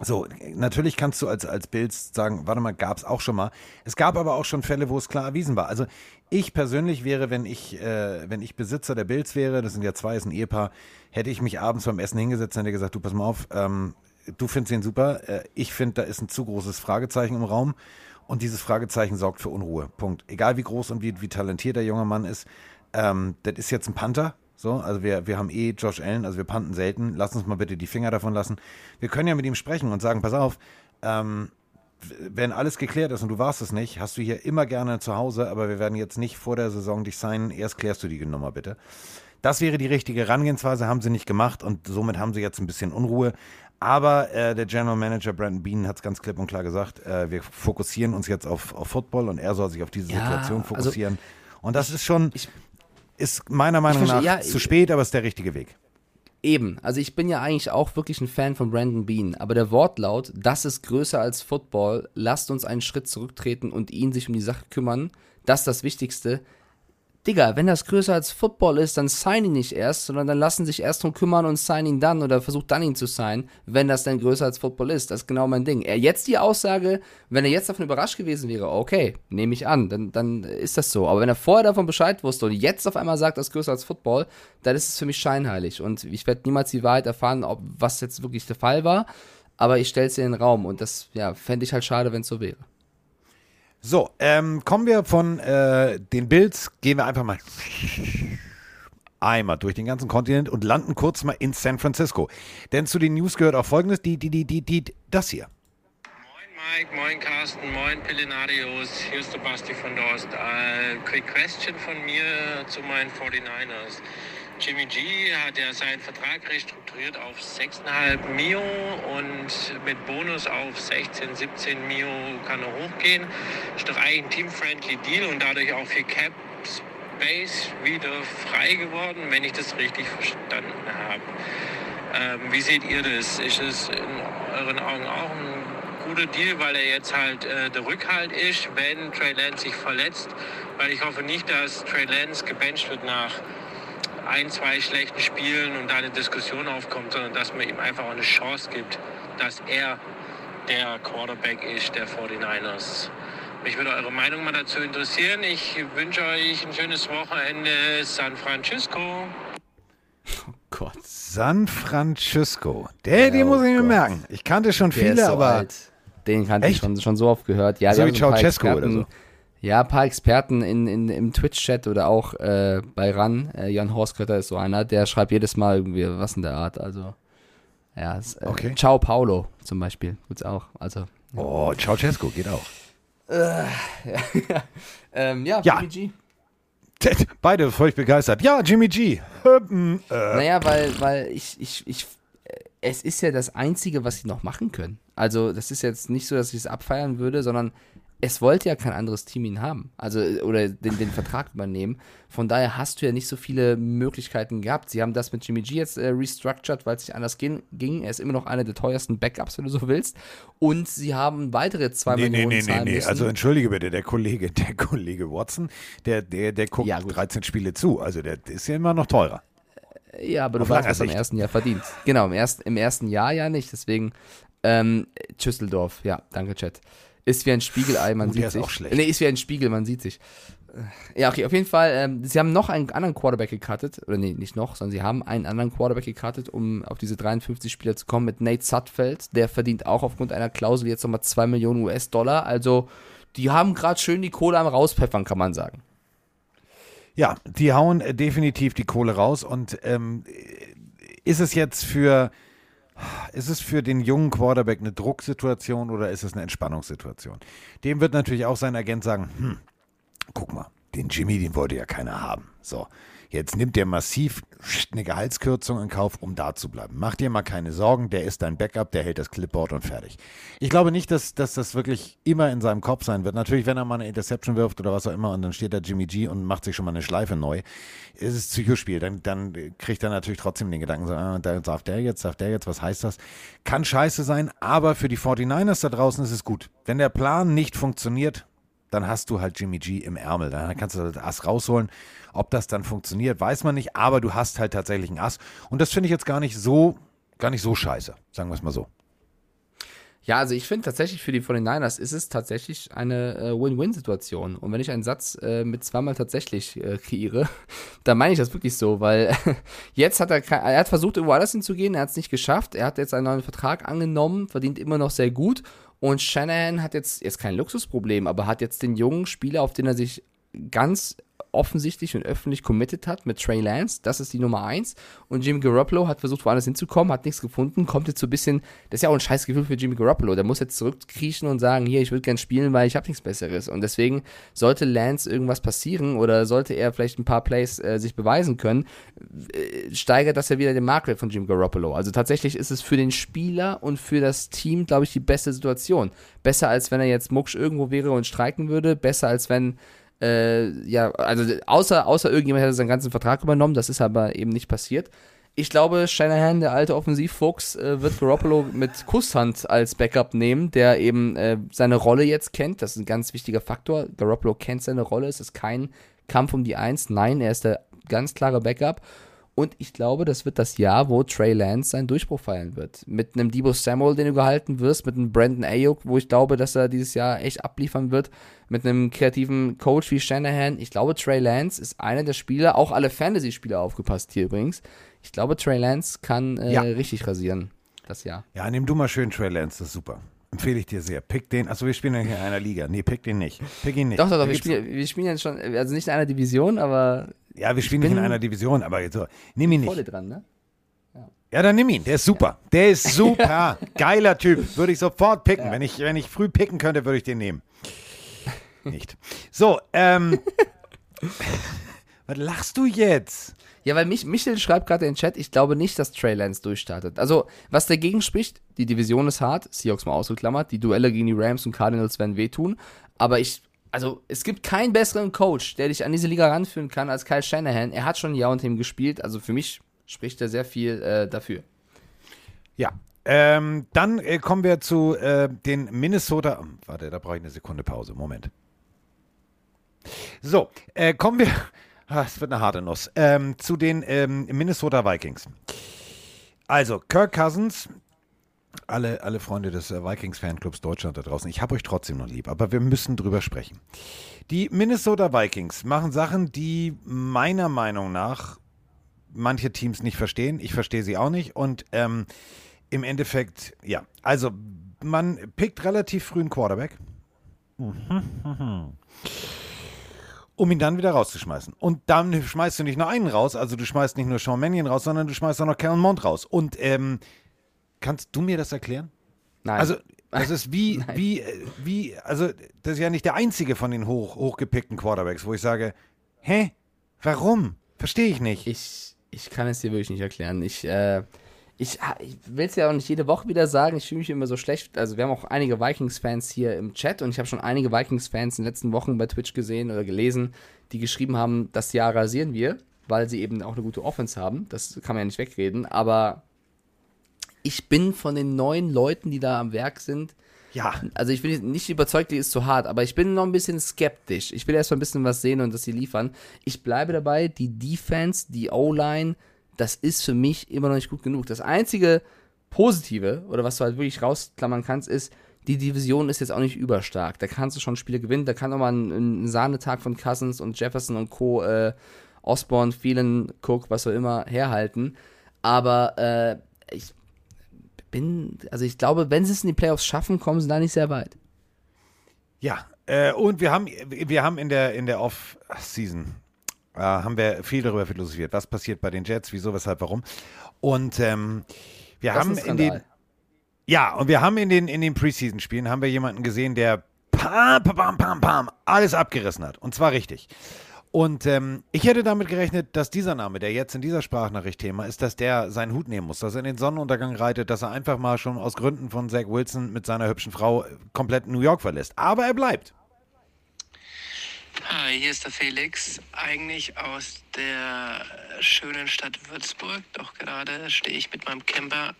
C: So, natürlich kannst du als, als Bills sagen, warte mal, gab es auch schon mal. Es gab aber auch schon Fälle, wo es klar erwiesen war. Also ich persönlich wäre, wenn ich, äh, wenn ich Besitzer der Bills wäre, das sind ja zwei, ist ein Ehepaar, hätte ich mich abends beim Essen hingesetzt und hätte gesagt, du pass mal auf, ähm, du findest ihn super, äh, ich finde, da ist ein zu großes Fragezeichen im Raum und dieses Fragezeichen sorgt für Unruhe. Punkt. Egal wie groß und wie, wie talentiert der junge Mann ist, ähm, das ist jetzt ein Panther. So, also wir, wir haben eh Josh Allen, also wir panten selten. Lass uns mal bitte die Finger davon lassen. Wir können ja mit ihm sprechen und sagen, pass auf, ähm, wenn alles geklärt ist und du warst es nicht, hast du hier immer gerne zu Hause, aber wir werden jetzt nicht vor der Saison dich signen. Erst klärst du die Nummer bitte. Das wäre die richtige Herangehensweise, haben sie nicht gemacht und somit haben sie jetzt ein bisschen Unruhe. Aber äh, der General Manager Brandon Bean hat es ganz klipp und klar gesagt, äh, wir fokussieren uns jetzt auf, auf Football und er soll sich auf diese
D: Ja,
C: Situation
D: also
C: fokussieren. und das ist schon,
D: ich-
C: ist meiner Meinung
D: verstehe,
C: nach
D: ja,
C: zu
D: ich-
C: spät, aber ist der richtige Weg.
D: Eben, also ich bin ja eigentlich auch wirklich ein Fan von Brandon Bean, aber der Wortlaut, das ist größer als Football, lasst uns einen Schritt zurücktreten und ihn sich um die Sache kümmern, das ist das Wichtigste. Digga, wenn das größer als Football ist, dann sign ihn nicht erst, sondern dann lassen sich erst drum kümmern und sign ihn dann oder versucht dann ihn zu signen, wenn das dann größer als Football ist. Das ist genau mein Ding. Er jetzt die Aussage, wenn er jetzt davon überrascht gewesen wäre, okay, nehme ich an, dann, dann ist das so. Aber wenn er vorher davon Bescheid wusste und jetzt auf einmal sagt, das ist größer als Football, dann ist es für mich scheinheilig. Und ich werde niemals die Wahrheit erfahren, ob was jetzt wirklich der Fall war. Aber ich stelle es in den Raum und das ja, fände ich halt schade, wenn es so wäre.
C: So, ähm, kommen wir von äh, den Bills, gehen wir einfach mal einmal durch den ganzen Kontinent und landen kurz mal in San Francisco. Denn zu den News gehört auch folgendes, die, die, die, die, die, das hier.
A: Moin Mike, moin Carsten, moin Pillenarios, hier ist der Basti von Dorst. Äh, quick question von mir zu meinen 49ers. Jimmy G hat ja seinen Vertrag restrukturiert auf 6,5 Mio und mit Bonus auf 16, 17 Mio kann er hochgehen. Ist doch eigentlich ein team-friendly Deal und dadurch auch für Cap Space wieder frei geworden, wenn ich das richtig verstanden habe. Ähm, wie seht ihr das? Ist es in euren Augen auch ein guter Deal, weil er jetzt halt äh, der Rückhalt ist, wenn Trey Lance sich verletzt? Weil ich hoffe nicht, dass Trey Lance gebencht wird nach ein, zwei schlechten Spielen und da eine Diskussion aufkommt, sondern dass man ihm einfach auch eine Chance gibt, dass er der Quarterback ist der 49ers. Mich würde eure Meinung mal dazu interessieren. Ich wünsche euch ein schönes Wochenende San Francisco.
D: Gott.
C: San Francisco. Der, den
D: Oh
C: muss ich mir
D: Gott.
C: merken. Ich kannte schon
D: Der
C: viele,
D: so
C: aber
D: alt. Den kannte ich
C: Echt?
D: schon, schon so oft gehört. Ja,
C: So wie Ceausescu oder so.
D: Ja, ein paar Experten in, in, im Twitch-Chat oder auch äh, bei RAN, äh, Jan Horskötter ist so einer, der schreibt jedes Mal irgendwie was in der Art. Also, ja, es, äh,
C: Okay.
D: Ciao Paulo zum Beispiel, tut's auch. Also,
C: Oh, Ceausescu geht auch.
D: ähm, ja,
C: Ja.
D: Jimmy G.
C: Beide völlig begeistert. Ja, Jimmy G. Ähm, äh,
D: Naja, weil, weil ich, ich, ich, äh, es ist ja das Einzige, was sie noch machen können. Also, das ist jetzt nicht so, dass ich es abfeiern würde, sondern es wollte ja kein anderes Team ihn haben. Also, äh, oder den, den Vertrag übernehmen. Von daher hast du ja nicht so viele Möglichkeiten gehabt. Sie haben das mit Jimmy G jetzt äh, restructured, weil es nicht anders ging, ging. Er ist immer noch einer der teuersten Backups, wenn du so willst. Und sie haben weitere zwei
C: Nee, nee,
D: Millionen
C: nee, nee,
D: zahlen
C: nee.
D: müssen.
C: Also entschuldige bitte, der Kollege, der Kollege Watson, der, der, der guckt
D: Ja, gut.
C: 13 Spiele zu. Also der ist ja immer noch teurer.
D: Ja, aber du
C: Auf langer
D: was er im ersten Jahr verdient. Genau, im, erst, im ersten Jahr ja nicht. Deswegen, ähm, Schüsseldorf, ja, danke, Chat. Ist wie ein Spiegelei, man
C: Oh, der
D: sieht
C: ist
D: sich.
C: auch schlecht.
D: Nee, ist wie ein Spiegel, man sieht sich. Äh, Ja, okay, auf jeden Fall, ähm, sie haben noch einen anderen Quarterback gecuttet, oder nee, nicht noch, sondern sie haben einen anderen Quarterback gecuttet, um auf diese 53 Spieler zu kommen, mit Nate Sutfeld. Der verdient auch aufgrund einer Klausel jetzt nochmal 2 Millionen US-Dollar. Also, die haben gerade schön die Kohle am Rauspfeffern, kann man sagen.
C: Ja, die hauen definitiv die Kohle raus. Und ähm, ist es jetzt für, ist es für den jungen Quarterback eine Drucksituation oder ist es eine Entspannungssituation? Dem wird natürlich auch sein Agent sagen, hm, guck mal, den Jimmy, den wollte ja keiner haben. So, jetzt nimmt der massiv eine Gehaltskürzung in Kauf, um da zu bleiben. Mach dir mal keine Sorgen, der ist dein Backup, der hält das Clipboard und fertig. Ich glaube nicht, dass, dass das wirklich immer in seinem Kopf sein wird. Natürlich, wenn er mal eine Interception wirft oder was auch immer und dann steht da Jimmy G und macht sich schon mal eine Schleife neu, ist es Psychospiel. Dann, dann kriegt er natürlich trotzdem den Gedanken, so, ah, da darf der jetzt, darf der jetzt, was heißt das? Kann scheiße sein, aber für die 49ers da draußen ist es gut. Wenn der Plan nicht funktioniert, dann hast du halt Jimmy G im Ärmel. Dann kannst du das Ass rausholen. Ob das dann funktioniert, weiß man nicht, aber du hast halt tatsächlich ein Ass. Und das finde ich jetzt gar nicht so, gar nicht so scheiße, sagen wir es mal so.
D: Ja, also ich finde tatsächlich für die 49ers ist es tatsächlich eine äh, Win-Win-Situation. Und wenn ich einen Satz äh, mit zweimal tatsächlich äh, kreiere, dann meine ich das wirklich so, weil jetzt hat er, er hat versucht, irgendwo anders hinzugehen, er hat es nicht geschafft, er hat jetzt einen neuen Vertrag angenommen, verdient immer noch sehr gut und Shanahan hat jetzt, jetzt kein Luxusproblem, aber hat jetzt den jungen Spieler, auf den er sich ganz offensichtlich und öffentlich committed hat mit Trey Lance. Das ist die Nummer eins. Und Jimmy Garoppolo hat versucht, woanders hinzukommen, hat nichts gefunden, kommt jetzt so ein bisschen, das ist ja auch ein scheiß Gefühl für Jimmy Garoppolo. Der muss jetzt zurückkriechen und sagen, hier, ich würde gern spielen, weil ich habe nichts Besseres. Und deswegen sollte Lance irgendwas passieren oder sollte er vielleicht ein paar Plays äh, sich beweisen können, äh, steigert das ja wieder den Marktwert von Jimmy Garoppolo. Also tatsächlich ist es für den Spieler und für das Team, glaube ich, die beste Situation. Besser als wenn er jetzt mucksch irgendwo wäre und streiken würde, besser als wenn äh, ja, also außer, außer irgendjemand hätte seinen ganzen Vertrag übernommen, das ist aber eben nicht passiert. Ich glaube, Shanahan, der alte Offensivfuchs, äh, wird Garoppolo mit Kusshand als Backup nehmen, der eben äh, seine Rolle jetzt kennt. Das ist ein ganz wichtiger Faktor. Garoppolo kennt seine Rolle. Es ist kein Kampf um die Eins. Nein, er ist der ganz klare Backup. Und ich glaube, das wird das Jahr, wo Trey Lance seinen Durchbruch feiern wird. Mit einem Debo Samuel, den du gehalten wirst, mit einem Brandon Ayuk, wo ich glaube, dass er dieses Jahr echt abliefern wird, mit einem kreativen Coach wie Shanahan. Ich glaube, Trey Lance ist einer der Spieler, auch alle Fantasy-Spieler aufgepasst hier übrigens. Ich glaube, Trey Lance kann äh,
C: Ja.
D: richtig rasieren das Jahr.
C: Ja, nimm du mal schön Trey Lance, das ist super. Empfehle ich dir sehr. Pick den. Achso, wir spielen ja hier in einer Liga. Nee, pick den nicht. Pick ihn nicht.
D: Doch, doch, doch, wir spielen, wir spielen jetzt schon, also nicht in einer Division, aber
C: Ja, wir spielen nicht in einer Division, aber jetzt so, nimm ihn nicht.
D: dran, ne?
C: Ja, dann nimm ihn. Der ist super. Der ist super. Geiler Typ. Würde ich sofort picken. Wenn, ich, wenn ich früh picken könnte, würde ich den nehmen. Nicht. So, ähm. was lachst du jetzt?
D: Ja, weil mich, Michel schreibt gerade in den Chat, ich glaube nicht, dass Trey Lance durchstartet. Also, was dagegen spricht, die Division ist hart, Seahawks mal ausgeklammert, die Duelle gegen die Rams und Cardinals werden wehtun, aber ich, also, es gibt keinen besseren Coach, der dich an diese Liga ranführen kann als Kyle Shanahan. Er hat schon ein Jahr unter ihm gespielt, also für mich spricht er sehr viel äh, dafür.
C: Ja. Ähm, dann äh, kommen wir zu äh, den Minnesota. oh, Warte, da brauche ich eine Sekunde Pause. Moment. So, äh, kommen wir. Ah, Es wird eine harte Nuss. Ähm, zu den ähm, Minnesota Vikings. Also, Kirk Cousins, alle, alle Freunde des äh, Vikings-Fanclubs Deutschland da draußen, ich habe euch trotzdem noch lieb, aber wir müssen drüber sprechen. Die Minnesota Vikings machen Sachen, die meiner Meinung nach manche Teams nicht verstehen. Ich verstehe sie auch nicht. Und ähm, im Endeffekt, ja, also man pickt relativ früh einen Quarterback. Um ihn dann wieder rauszuschmeißen. Und dann schmeißt du nicht nur einen raus, also du schmeißt nicht nur Sean Mannion raus, sondern du schmeißt auch noch Kellen Mond raus. Und ähm, kannst du mir das erklären?
D: Nein.
C: Also, das ist wie, wie, äh, wie, also, das ist ja nicht der einzige von den hoch, hochgepickten Quarterbacks, wo ich sage, hä? Warum? Verstehe ich nicht.
D: Ich, ich kann es dir wirklich nicht erklären. Ich, äh, ich, ich will es ja auch nicht jede Woche wieder sagen. Ich fühle mich immer so schlecht. Also, wir haben auch einige Vikings-Fans hier im Chat und ich habe schon einige Vikings-Fans in den letzten Wochen bei Twitch gesehen oder gelesen, die geschrieben haben, das Jahr rasieren wir, weil sie eben auch eine gute Offense haben. Das kann man ja nicht wegreden. Aber ich bin von den neuen Leuten, die da am Werk sind,
C: ja,
D: also ich bin nicht überzeugt, die ist zu hart, aber ich bin noch ein bisschen skeptisch. Ich will erst mal ein bisschen was sehen und dass sie liefern. Ich bleibe dabei, die Defense, die O-Line, das ist für mich immer noch nicht gut genug. Das einzige Positive, oder was du halt wirklich rausklammern kannst, ist, die Division ist jetzt auch nicht überstark. Da kannst du schon Spiele gewinnen, da kann auch mal ein, ein Sahnetag von Cousins und Jefferson und Co., äh, Osborne, Phelan, Cook, was auch immer, herhalten. Aber äh, ich bin, also ich glaube, wenn sie es in die Playoffs schaffen, kommen sie da nicht sehr weit.
C: Ja, äh, und wir haben, wir haben in der, in der Off-Season äh, haben wir viel darüber philosophiert, was passiert bei den Jets, wieso, weshalb, warum. Und ähm, wir
D: Das
C: haben in den, ja, und wir haben in den, in den Preseason-Spielen haben wir jemanden gesehen, der pam, pam, pam, pam, alles abgerissen hat. Und zwar richtig. Und ähm, ich hätte damit gerechnet, dass dieser Name, der jetzt in dieser Sprachnachricht Thema ist, dass der seinen Hut nehmen muss, dass er in den Sonnenuntergang reitet, dass er einfach mal schon aus Gründen von Zach Wilson mit seiner hübschen Frau komplett New York verlässt. Aber er bleibt.
F: Hi, hier ist der Felix. Eigentlich aus der schönen Stadt Würzburg. Doch gerade stehe ich mit meinem Camper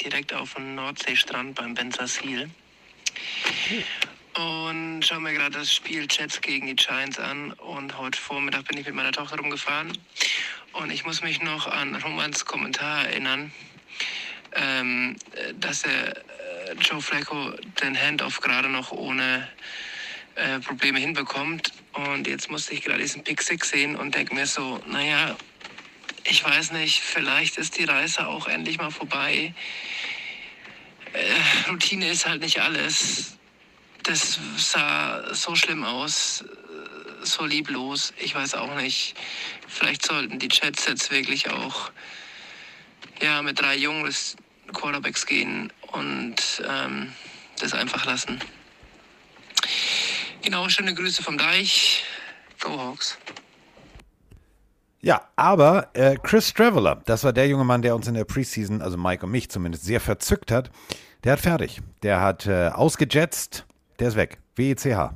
F: direkt auf dem Nordseestrand beim Bensersiel. Und schaue mir gerade das Spiel Jets gegen die Giants an. Und heute Vormittag bin ich mit meiner Tochter rumgefahren. Und ich muss mich noch an Romans Kommentar erinnern, ähm, dass er äh, Joe Flacco den Handoff gerade noch ohne äh, Probleme hinbekommt. Und jetzt musste ich gerade diesen Pick 6 sehen und denke mir so, naja, ich weiß nicht, vielleicht ist die Reise auch endlich mal vorbei. Äh, Routine ist halt nicht alles. Das sah so schlimm aus, äh, so lieblos. Ich weiß auch nicht. Vielleicht sollten die Jets jetzt wirklich auch ja, mit drei jungen Quarterbacks gehen und ähm, das einfach lassen. Genau, schöne Grüße vom Deich. Go Hawks.
C: Ja, aber äh, Chris Traveler, das war der junge Mann, der uns in der Preseason, also Mike und mich zumindest, sehr verzückt hat. Der hat fertig. Der hat äh, ausgejetzt. Der ist weg. WECH.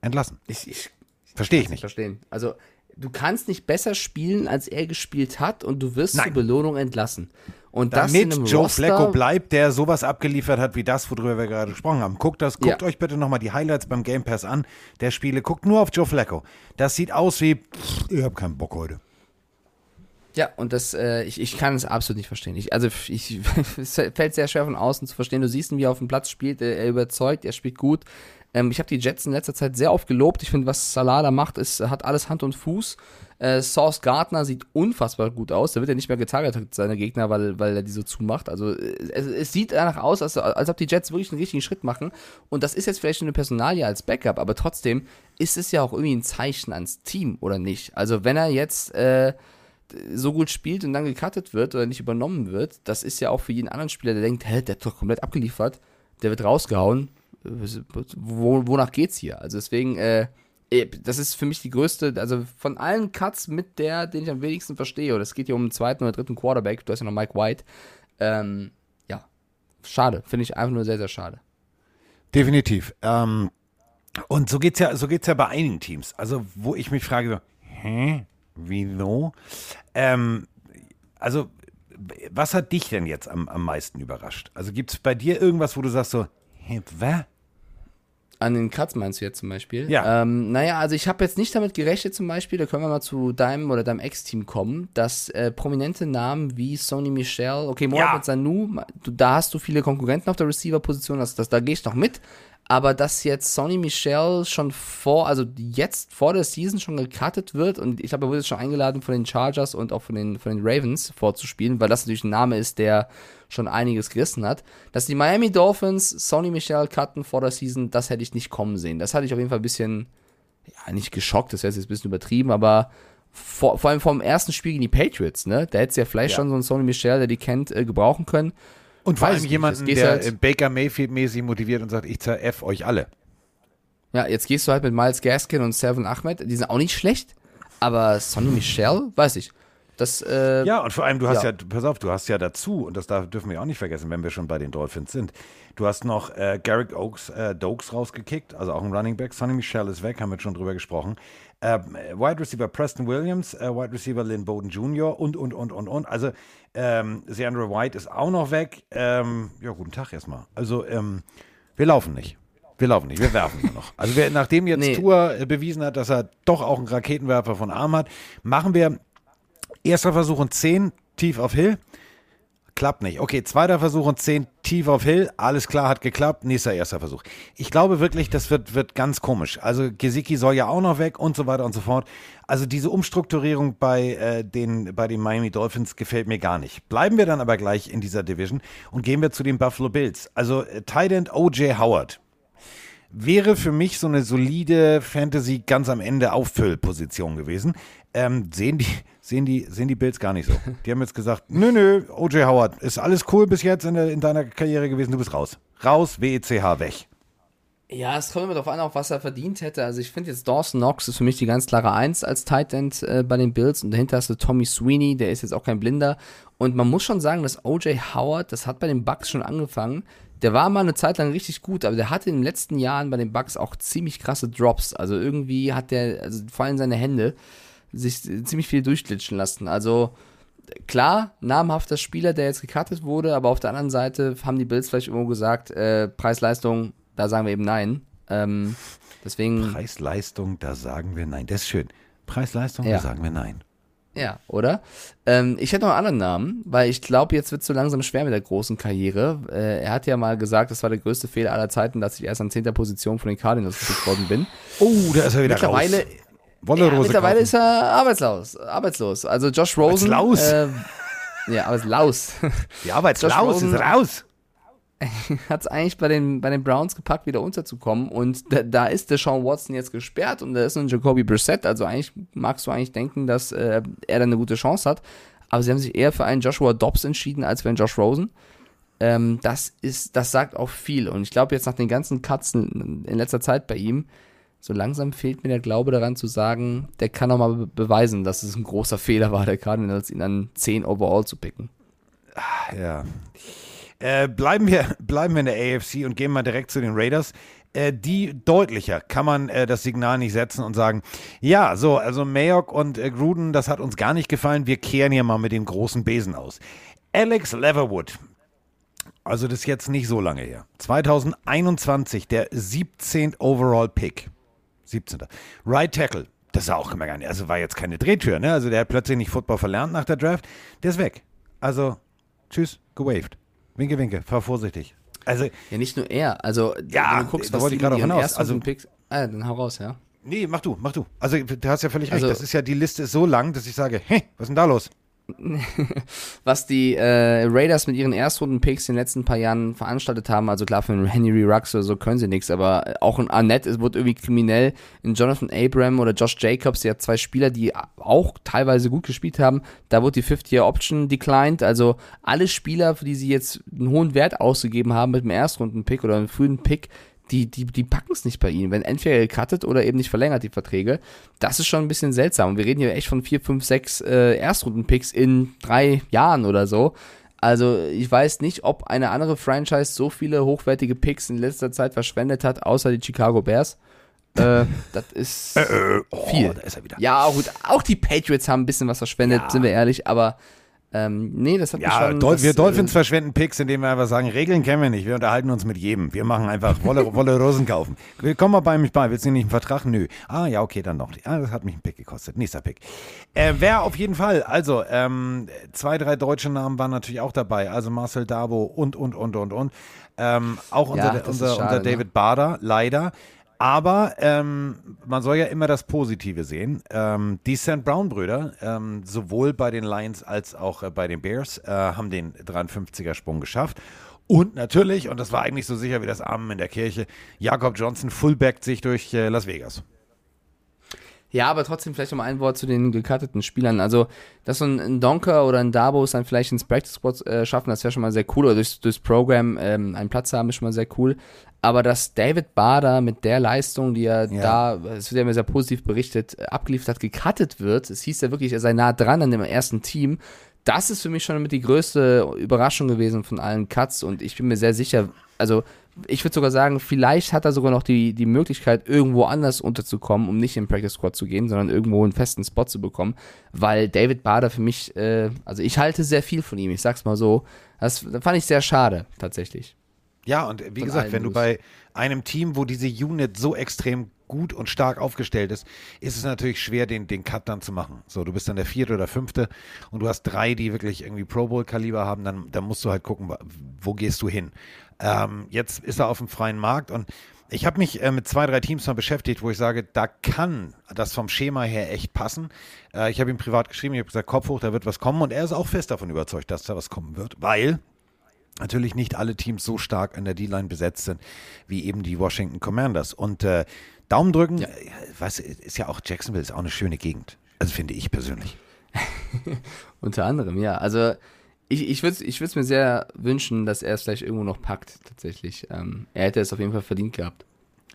C: Entlassen.
D: Ich, ich
C: Verstehe ich nicht.
D: verstehen. Also, du kannst nicht besser spielen, als er gespielt hat und du wirst
C: Nein.
D: zur Belohnung entlassen. Und das
C: Damit Joe
D: Roster,
C: Flacco bleibt, der sowas abgeliefert hat wie das, worüber wir gerade gesprochen haben. Guckt das, guckt
D: Ja.
C: euch bitte nochmal die Highlights beim Game Pass an, der Spiele. Guckt nur auf Joe Flacco. Das sieht aus wie, pff, ich hab keinen Bock heute.
D: Ja, und das, äh, ich, ich kann es absolut nicht verstehen. Ich, also, ich, es fällt sehr schwer von außen zu verstehen. Du siehst ihn, wie er auf dem Platz spielt. Er überzeugt, er spielt gut. Ähm, ich habe die Jets in letzter Zeit sehr oft gelobt. Ich finde, was Salah da macht, ist, hat alles Hand und Fuß. Äh, Sauce Gardner sieht unfassbar gut aus. Da wird er nicht mehr getargetet, seine Gegner, weil, weil er die so zumacht. Also, äh, es, es sieht danach aus, als, als ob die Jets wirklich einen richtigen Schritt machen. Und das ist jetzt vielleicht eine Personalie als Backup, aber trotzdem ist es ja auch irgendwie ein Zeichen ans Team, oder nicht? Also, wenn er jetzt, äh, so gut spielt und dann gecuttet wird oder nicht übernommen wird, das ist ja auch für jeden anderen Spieler, der denkt, hä, der hat doch komplett abgeliefert, der wird rausgehauen. Wo, wonach geht's hier? Also deswegen, äh, eh, das ist für mich die größte, also von allen Cuts mit der, den ich am wenigsten verstehe, oder es geht hier um den zweiten oder dritten Quarterback, du hast ja noch Mike White, ähm, ja, schade, finde ich einfach nur sehr, sehr schade.
C: Definitiv. Ähm, und so geht's ja, so geht's ja bei einigen Teams. Also, wo ich mich frage, so, hä? Wieso? Ähm, also, was hat dich denn jetzt am, am meisten überrascht? Also, gibt's bei dir irgendwas, wo du sagst so, hä, was?
D: An den Cuts meinst du jetzt zum Beispiel?
C: Ja.
D: Ähm, naja, also ich habe jetzt nicht damit gerechnet zum Beispiel, da können wir mal zu deinem oder deinem Ex-Team kommen, dass äh, prominente Namen wie Sony Michel, okay, Mohamed
C: Ja.
D: Sanu, du, da hast du viele Konkurrenten auf der Receiver-Position, das, das, da gehe ich noch mit, Aber dass jetzt Sonny Michel schon vor, also jetzt vor der Season schon gecuttet wird und ich glaube, er wurde jetzt schon eingeladen von den Chargers und auch von den, von den Ravens vorzuspielen, weil das natürlich ein Name ist, der schon einiges gerissen hat. Dass die Miami Dolphins Sonny Michel cutten vor der Season, das hätte ich nicht kommen sehen. Das hatte ich auf jeden Fall ein bisschen, ja, nicht geschockt, das wäre jetzt ein bisschen übertrieben, aber vor, vor allem vom ersten Spiel gegen die Patriots, ne? Da hätte es ja vielleicht
C: Ja.
D: schon so einen Sonny Michel, der die kennt, äh, gebrauchen können.
C: Und vor allem jemanden, der
D: halt-
C: Baker Mayfield-mäßig motiviert und sagt, ich zerf euch alle.
D: Ja, jetzt gehst du halt mit Miles Gaskin und Seven Ahmed, die sind auch nicht schlecht, aber Sonny Michel, weiß ich. Das, äh,
C: Ja, und vor allem, du hast ja.
D: Ja.
C: pass auf, du hast ja dazu, und das darf, dürfen wir auch nicht vergessen, wenn wir schon bei den Dolphins sind, du hast noch äh, Garrick Oaks, äh, Dokes rausgekickt, also auch ein Running Back. Sonny Michel ist weg, haben wir schon drüber gesprochen. Äh, Wide Receiver Preston Williams, äh, Wide Receiver Lynn Bowden Jr. und, und, und, und, und. Also, ähm, Seandra White ist auch noch weg. Ähm, ja, guten Tag erstmal. Also, ähm, wir laufen nicht. Wir laufen nicht, wir werfen nur noch. Also wir, nachdem jetzt
D: Nee.
C: Tour äh, bewiesen hat, dass er doch auch einen Raketenwerfer von Arm hat, machen wir Erster Versuch und 10 tief auf Hill. Klappt nicht. Okay, zweiter Versuch und 10 tief auf Hill. Alles klar, hat geklappt. Nächster erster Versuch. Ich glaube wirklich, das wird, wird ganz komisch. Also Gesicki soll ja auch noch weg und so weiter und so fort. Also diese Umstrukturierung bei, äh, den, bei den Miami Dolphins gefällt mir gar nicht. Bleiben wir dann aber gleich in dieser Division und gehen wir zu den Buffalo Bills. Also äh, Tight End O.J. Howard wäre für mich so eine solide Fantasy ganz am Ende Auffüllposition gewesen. Ähm, sehen die, sehen die, sehen die Bills gar nicht so. Die haben jetzt gesagt, nö, nö, O.J. Howard, ist alles cool bis jetzt in, der, in deiner Karriere gewesen, du bist raus. Raus, WECH, weg.
D: Ja, es kommt immer darauf an, auch was er verdient hätte. Also ich finde jetzt Dawson Knox ist für mich die ganz klare Eins als Tight End äh, bei den Bills und dahinter hast du Tommy Sweeney, der ist jetzt auch kein Blinder. Und man muss schon sagen, dass O.J. Howard, das hat bei den Bucks schon angefangen, der war mal eine Zeit lang richtig gut, aber der hatte in den letzten Jahren bei den Bucks auch ziemlich krasse Drops. Also irgendwie hat der, also vor allem seine Hände, sich ziemlich viel durchglitschen lassen. Also klar, namhafter Spieler, der jetzt gecuttet wurde, aber auf der anderen Seite haben die Bills vielleicht irgendwo gesagt, äh, Preis-Leistung, da sagen wir eben nein. Ähm, deswegen,
C: Preis-Leistung, da sagen wir nein. Das ist schön. Preis-Leistung,
D: Ja.
C: da sagen wir nein.
D: ja, oder? Ähm, ich hätte noch einen anderen Namen, weil ich glaube, jetzt wird es so langsam schwer mit der großen Karriere. Äh, er hat ja mal gesagt, das war der größte Fehler aller Zeiten, dass ich erst an 10. Position von den Cardinals gepickt worden bin.
C: Oh, da ist er wieder
D: Mittlerweile,
C: raus. Wolle
D: ja,
C: Rose
D: mittlerweile
C: kaufen.
D: ist er arbeitslos. Arbeitslos. Also Josh Rosen.
C: Arbeitslos?
D: Äh, ja, arbeitslos.
C: Die Arbeitslaus ist raus.
D: hat es eigentlich bei den, bei den Browns gepackt, wieder unterzukommen. Und da, da ist der Sean Watson jetzt gesperrt und da ist ein Jacoby Brissett. Also eigentlich magst du eigentlich denken, dass äh, er dann eine gute Chance hat. Aber sie haben sich eher für einen Joshua Dobbs entschieden als für einen Josh Rosen. Ähm, das ist, das sagt auch viel. Und ich glaube jetzt nach den ganzen Cuts in, in letzter Zeit bei ihm, so langsam fehlt mir der Glaube daran zu sagen, der kann auch mal be beweisen, dass es ein großer Fehler war, der Cardinals ihn an 10 overall zu picken.
C: Ja. Äh, bleiben, wir, bleiben wir in der AFC und gehen mal direkt zu den Raiders. Äh, die deutlicher kann man äh, das Signal nicht setzen und sagen, ja, so, also Mayock und äh, Gruden, das hat uns gar nicht gefallen, wir kehren hier mal mit dem großen Besen aus. Alex Leatherwood, also das ist jetzt nicht so lange her. 2021, der 17. Overall Pick. 17. Right Tackle. Das ist auch immer gar nicht. Also war jetzt keine Drehtür, ne? Also der hat plötzlich nicht Football verlernt nach der Draft. Der ist weg. Also, tschüss, gewaved. Winke, winke, fahr vorsichtig. Also,
D: Ja, nicht nur er. Also,
C: Ja,
D: wenn du guckst,
C: da wollte ich gerade auch hinaus. Also-
D: Picks. Ah, dann hau raus, ja.
C: nee, mach du, mach du. Also, du hast ja völlig recht.
D: Also-
C: das ist ja, die Liste ist so lang, dass ich sage, hey, was ist denn da los?
D: Was die äh, Raiders mit ihren Erstrunden-Picks in den letzten paar Jahren veranstaltet haben, also klar, für einen Henry Rux oder so können sie nichts, aber auch ein Arnett es wurde irgendwie kriminell. In Jonathan Abram oder Josh Jacobs, der hat zwei Spieler, die auch teilweise gut gespielt haben, da wurde die 50-Year-Option declined. Also alle Spieler, für die sie jetzt einen hohen Wert ausgegeben haben mit dem Erstrunden-Pick oder einem frühen Pick, die, die, die packen es nicht bei ihnen. Wenn entweder gecuttet oder eben nicht verlängert, die Verträge. Das ist schon ein bisschen seltsam. Und wir reden hier echt von vier, fünf, sechs äh, Erstrunden-Picks in drei Jahren oder so. Also ich weiß nicht, ob eine andere Franchise so viele hochwertige Picks in letzter Zeit verschwendet hat, außer die Chicago Bears. Äh, das ist
C: Oh,
D: viel.
C: da ist er wieder.
D: Ja, gut, auch die Patriots haben ein bisschen was verschwendet,
C: Ja.
D: sind wir ehrlich, aber Ähm, nee, das hat mich
C: Ja,
D: schon.
C: Dol
D: das,
C: wir Dolphins
D: äh,
C: verschwenden Picks, indem wir einfach sagen, Regeln kennen wir nicht, wir unterhalten uns mit jedem. Wir machen einfach Wolle, Wolle Rosen kaufen. Komm mal bei mich bei, willst du nicht einen Vertrag? Nö. Ah, ja, okay, dann noch. Ah, das hat mich einen Pick gekostet. Nächster Pick. Äh, wer auf jeden Fall, also ähm, zwei, drei deutsche Namen waren natürlich auch dabei, also Marcel Dabo und, und, und, und, und. Ähm, auch unser,
D: Ja,
C: unser,
D: schade,
C: unser
D: ne?
C: David Bader, leider. Aber ähm, man soll ja immer das Positive sehen. Ähm, die St. Brown-Brüder, ähm, sowohl bei den Lions als auch äh, bei den Bears, äh, haben den 53er-Sprung geschafft. Und natürlich, und das war eigentlich so sicher wie das Amen in der Kirche, Jakob Johnson fullbackt sich durch äh, Las Vegas.
D: Ja, aber trotzdem vielleicht noch mal ein Wort zu den gecutteten Spielern. Also, dass so ein, ein Donker oder ein Dabos dann vielleicht ins Practice Squad äh, schaffen, das wäre schon mal sehr cool. Oder durchs, durchs Programm ähm, einen Platz haben, ist schon mal sehr cool. Aber dass David Bader mit der Leistung, die er
C: Ja.
D: da, es wird ja immer sehr positiv berichtet, äh, abgeliefert hat, gecuttet wird, es hieß ja wirklich, er sei nah dran an dem ersten Team. Das ist für mich schon mit die größte Überraschung gewesen von allen Cuts und ich bin mir sehr sicher, also ich würde sogar sagen, vielleicht hat er sogar noch die, die Möglichkeit, irgendwo anders unterzukommen, um nicht in den Practice Squad zu gehen, sondern irgendwo einen festen Spot zu bekommen, weil David Bader für mich, äh, also ich halte sehr viel von ihm, ich sag's mal so. Das fand ich sehr schade, tatsächlich.
C: Ja, und wie
D: Von
C: gesagt, wenn du bei einem Team, wo diese Unit so extrem gut und stark aufgestellt ist, ist es natürlich schwer, den, den Cut dann zu machen. So, du bist dann der vierte oder fünfte und du hast drei, die wirklich irgendwie Pro Bowl-Kaliber haben, dann, dann musst du halt gucken, wo gehst du hin. Ähm, jetzt ist er auf dem freien Markt und ich habe mich äh, mit zwei, drei Teams mal beschäftigt, wo ich sage, da kann das vom Schema her echt passen. Äh, ich habe ihm privat geschrieben, ich habe gesagt, Kopf hoch, da wird was kommen und er ist auch fest davon überzeugt, dass da was kommen wird, weil natürlich nicht alle Teams so stark an der D-Line besetzt sind, wie eben die Washington Commanders. Und äh, Daumen drücken,
D: Ja.
C: äh, was ist ja auch Jacksonville ist auch eine schöne Gegend. Also finde ich persönlich.
D: Unter anderem, ja. Also ich, ich würde ich es mir sehr wünschen, dass er es vielleicht irgendwo noch packt, tatsächlich. Ähm, er hätte es auf jeden Fall verdient gehabt.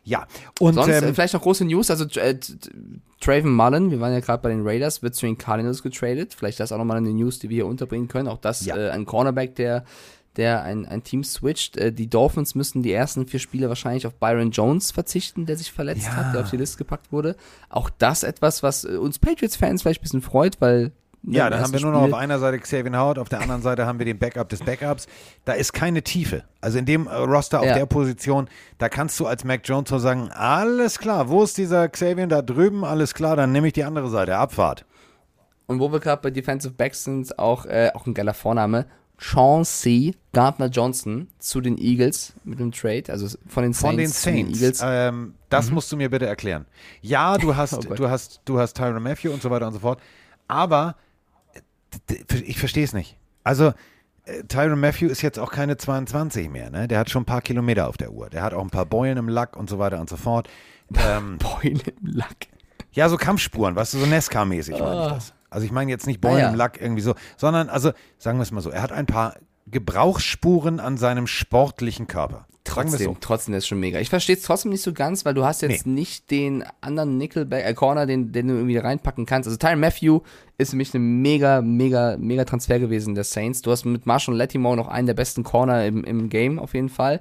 C: Ja, und
D: Sonst äh,
C: ähm,
D: vielleicht noch große News, also äh, Traven Mullen, wir waren ja gerade bei den Raiders, wird zu den Cardinals getradet. Vielleicht das auch nochmal eine News, die wir hier unterbringen können. Auch das
C: Ja.
D: äh, ein Cornerback, der, der ein, ein Team switcht. Äh, die Dolphins müssen die ersten vier Spiele wahrscheinlich auf Byron Jones verzichten, der sich verletzt
C: Ja.
D: hat, der auf die Liste gepackt wurde. Auch das etwas, was äh, uns Patriots-Fans vielleicht ein bisschen freut, weil ne,
C: ja, dann haben wir nur noch
D: Spiel-
C: auf einer Seite Xavier Howard, auf der anderen Seite haben wir den Backup des Backups. Da ist keine Tiefe. Also in dem äh, Roster auf
D: Ja.
C: der Position, da kannst du als Mac Jones so sagen, alles klar, wo ist dieser Xavier da drüben? Alles klar, dann nehme ich die andere Seite, Abfahrt.
D: Und wo wir gerade bei Defensive Backs sind, auch, äh, auch ein geiler Vorname. Chauncey Gardner Johnson zu den Eagles mit dem Trade, also von den Saints,
C: Von den
D: zu den
C: Saints.
D: Eagles.
C: Ähm, das musst du mir bitte erklären. Ja, du hast,
D: Oh
C: du hast, du hast Tyron Matthew und so weiter und so fort. Aber d- ich verstehe es nicht. Also äh, Tyron Matthew ist jetzt auch keine 22 mehr. Ne? Der hat schon ein paar Kilometer auf der Uhr. Der hat auch ein paar Beulen im Lack und so weiter und so fort. Ähm,
D: Beule im Lack.
C: ja, so Kampfspuren, weißt du, so Nesca-mäßig meine ich das. Also ich meine jetzt nicht Beulen
D: Ah, ja.
C: im Lack irgendwie so, sondern also sagen wir es mal so, er hat ein paar Gebrauchsspuren an seinem sportlichen Körper.
D: Trotzdem,
C: so.
D: trotzdem ist schon mega. Ich verstehe es trotzdem nicht so ganz, weil du hast jetzt
C: Nee.
D: nicht den anderen Nickelback, äh, Corner, den, den du irgendwie reinpacken kannst. Also Tyron Matthew ist für mich ein mega, mega, mega Transfer gewesen der Saints. Du hast mit Marshall Latimore noch einen der besten Corner im, im Game auf jeden Fall.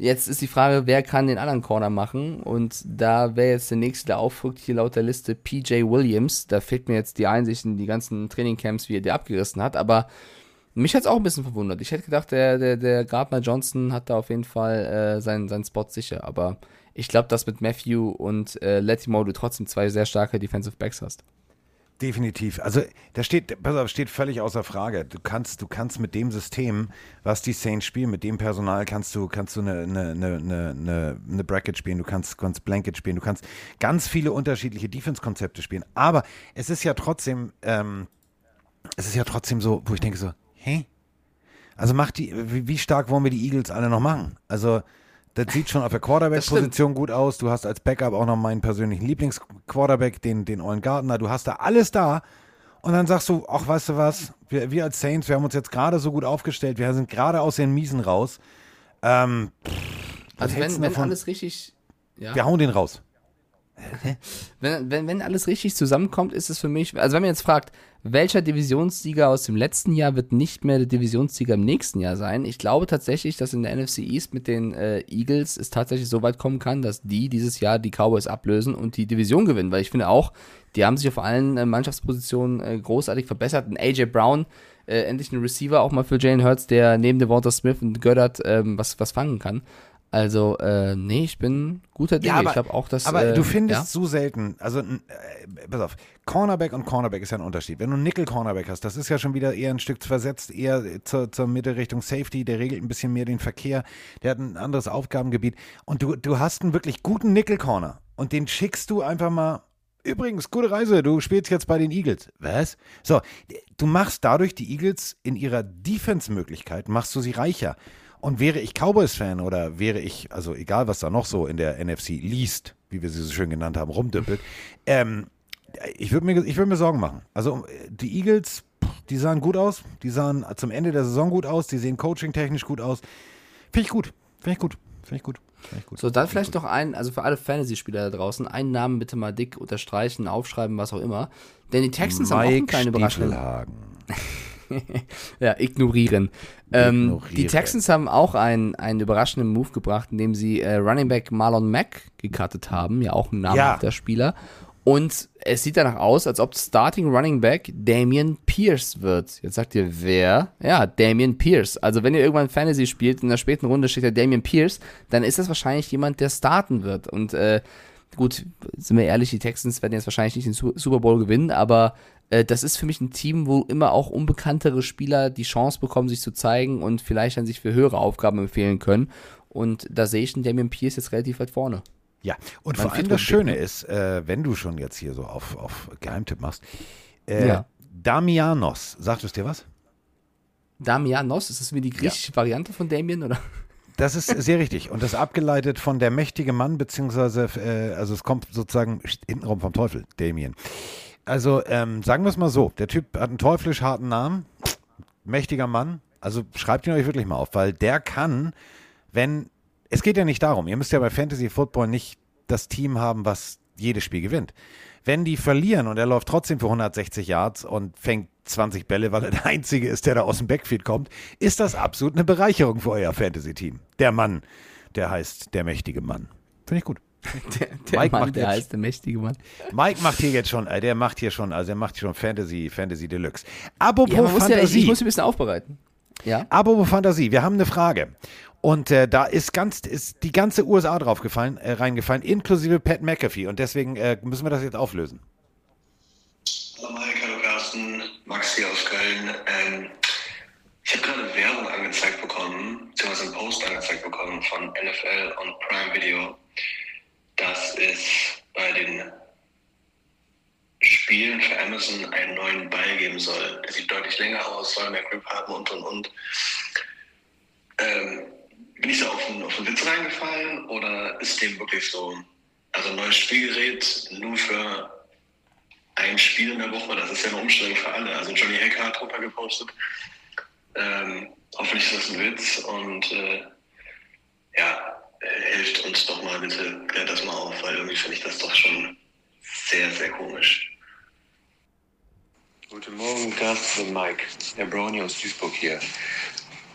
D: Jetzt ist die Frage, wer kann den anderen Corner machen? Und da wäre jetzt der nächste, der aufrückt, hier laut der Liste PJ Williams. Da fehlt mir jetzt die Einsicht in die ganzen Trainingcamps, wie er der abgerissen hat. Aber mich hat es auch ein bisschen verwundert. Ich hätte gedacht, der, der, der Gardner Johnson hat da auf jeden Fall äh, seinen, seinen Spot sicher. Aber ich glaube, dass mit Matthew und äh, Latimore du trotzdem zwei sehr starke Defensive Backs hast.
C: Definitiv. Also da steht, pass auf, steht völlig außer Frage. Du kannst, du kannst mit dem System, was die Saints spielen, mit dem Personal kannst du, kannst du eine, eine, eine, eine, eine Bracket spielen, du kannst, kannst Blanket spielen, du kannst ganz viele unterschiedliche Defense-Konzepte spielen. Aber es ist ja trotzdem, ähm, es ist ja trotzdem so, wo ich denke so, hä? Also macht die, wie, wie stark wollen wir die Eagles alle noch machen? Also das sieht schon auf der Quarterback-Position gut aus. Du hast als Backup auch noch meinen persönlichen Lieblings-Quarterback, den, den Ollen Gardner. Du hast da alles da. Und dann sagst du, ach, weißt du was, wir, wir als Saints, wir haben uns jetzt gerade so gut aufgestellt, wir sind gerade aus den Miesen raus. Ähm,
D: Also wenn, wenn alles richtig. Ja.
C: Wir hauen den raus.
D: Wenn, wenn, wenn alles richtig zusammenkommt, ist es für mich, also wenn man jetzt fragt, welcher Divisionssieger aus dem letzten Jahr wird nicht mehr der Divisionssieger im nächsten Jahr sein, ich glaube tatsächlich, dass in der NFC East mit den äh, Eagles es tatsächlich so weit kommen kann, dass die dieses Jahr die Cowboys ablösen und die Division gewinnen, weil ich finde auch, die haben sich auf allen äh, Mannschaftspositionen äh, großartig verbessert. Und AJ Brown Äh, endlich ein Receiver auch mal für Jalen Hurts, der neben Devonta Smith und Goddard ähm, was, was fangen kann. Also, äh, nee, ich bin guter Dinge.
C: Ja, aber-
D: ich glaube auch, dass.
C: Aber
D: äh,
C: du findest
D: ja?
C: so selten, also äh, pass auf, Cornerback und Cornerback ist ja ein Unterschied. Wenn du einen Nickel-Cornerback hast, das ist ja schon wieder eher ein Stück versetzt, eher zur, zur Mitte Richtung Safety, der regelt ein bisschen mehr den Verkehr, der hat ein anderes Aufgabengebiet. Und du, du hast einen wirklich guten Nickel-Corner und den schickst du einfach mal. Übrigens, gute Reise, du spielst jetzt bei den Eagles. Was? So, du machst dadurch die Eagles in ihrer Defense-Möglichkeit, machst du sie reicher. Und wäre ich Cowboys-Fan oder wäre ich, also egal was da noch so in der NFC liest, wie wir sie so schön genannt haben, rumdüppelt, ähm, ich würde mir, ich würd mir Sorgen machen. Also äh, die Eagles, die sahen gut aus, die sahen zum Ende der Saison gut aus, die sehen coaching-technisch gut aus. Finde ich gut, finde ich gut, finde ich gut. Gut.
D: So, dann vielleicht noch ein, also für alle Fantasy-Spieler da draußen, einen Namen bitte mal dick unterstreichen, aufschreiben, was auch immer. Denn die Texans haben auch eine kleine Überraschung. Ja, ignorieren. Ähm,
C: Ignorieren.
D: die Texans haben auch einen, einen überraschenden Move gebracht, indem sie äh, Running Back Marlon Mack gecuttet haben, ja auch ein namhafter Spieler. Und es sieht danach aus, als ob Starting Running Back Damian Pierce wird. Jetzt sagt ihr, wer? Ja, Damian Pierce. Also wenn ihr irgendwann Fantasy spielt, in der späten Runde steht da Damian Pierce, dann ist das wahrscheinlich jemand, der starten wird. Und äh, gut, sind wir ehrlich, die Texans werden jetzt wahrscheinlich nicht den Su- Super Bowl gewinnen, aber äh, das ist für mich ein Team, wo immer auch unbekanntere Spieler die Chance bekommen, sich zu zeigen und vielleicht dann sich für höhere Aufgaben empfehlen können. Und da sehe ich den Damian Pierce jetzt relativ weit vorne.
C: Ja, und
D: Mein
C: vor allem das Schöne ist, äh, wenn du schon jetzt hier so auf, auf Geheimtipp machst, äh,
D: Ja.
C: Damianos, sagt es dir was?
D: Damianos, ist das wie die griechische Variante von Damien, oder?
C: Das ist sehr richtig. Und das abgeleitet von der mächtige Mann, beziehungsweise, äh, also es kommt sozusagen hintenrum vom Teufel, Damien. Also ähm, sagen wir es mal so, der Typ hat einen teuflisch harten Namen, mächtiger Mann. Also schreibt ihn euch wirklich mal auf, weil der kann, wenn, es geht ja nicht darum, ihr müsst ja bei Fantasy Football nicht das Team haben, was jedes Spiel gewinnt. Wenn die verlieren und er läuft trotzdem für 160 Yards und fängt 20 Bälle, weil er der Einzige ist, der da aus dem Backfield kommt, ist das absolut eine Bereicherung für euer Fantasy-Team. Der Mann, der heißt der mächtige Mann. Finde ich gut.
D: Der, der
C: Mike
D: Mann,
C: macht
D: der
C: jetzt-
D: heißt der mächtige Mann.
C: Mike macht hier jetzt schon, äh, der macht hier schon, also er macht hier schon Fantasy, Fantasy Deluxe. Apropos
D: Ja, muss ja, ich,
C: Fantasie.
D: ich muss ein bisschen aufbereiten. Ja?
C: Apropos Fantasie, wir haben eine Frage. Und äh, da ist ganz, ist die ganze USA drauf gefallen, äh, reingefallen, inklusive Pat McAfee. Und deswegen äh, müssen wir das jetzt auflösen.
A: Hallo Mike, hallo Carsten, Max hier aus Köln. Ähm, ich habe gerade Werbung angezeigt bekommen, beziehungsweise einen Post angezeigt bekommen von NFL und Prime Video, dass es bei den Spielen für Amazon einen neuen Ball geben soll. Der sieht deutlich länger aus, soll mehr Grip haben und und und. Ähm, bin ich da auf einen, auf einen Witz reingefallen oder ist dem wirklich so? Also ein neues Spielgerät nur für ein Spiel in der Woche, das ist ja eine Umstellung für alle. Also Johnny Hacker hat drunter gepostet. Ähm, hoffentlich ist das ein Witz und äh, ja, äh, hilft uns doch mal bitte, klärt das mal auf, weil irgendwie finde ich das doch schon sehr, sehr komisch. Guten Morgen, Carsten und Mike. Herr Brownie aus Duisburg hier.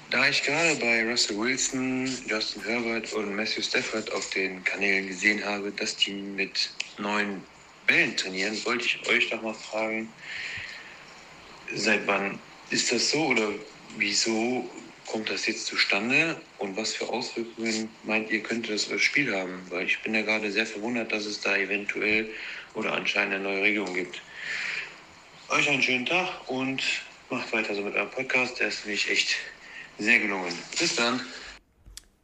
A: Da ich gerade bei Russell Wilson, Justin Herbert und Matthew Stafford auf den Kanälen gesehen habe, dass die mit neuen Bällen trainieren, wollte ich euch doch mal fragen, seit wann ist das so oder wieso kommt das jetzt zustande und was für Auswirkungen meint ihr, könnte das das Spiel haben? Weil ich bin ja gerade sehr verwundert, dass es da eventuell oder anscheinend eine neue Regelung gibt. Euch einen schönen Tag und macht weiter so mit eurem Podcast, der ist nämlich echt sehr gelungen. Bis dann.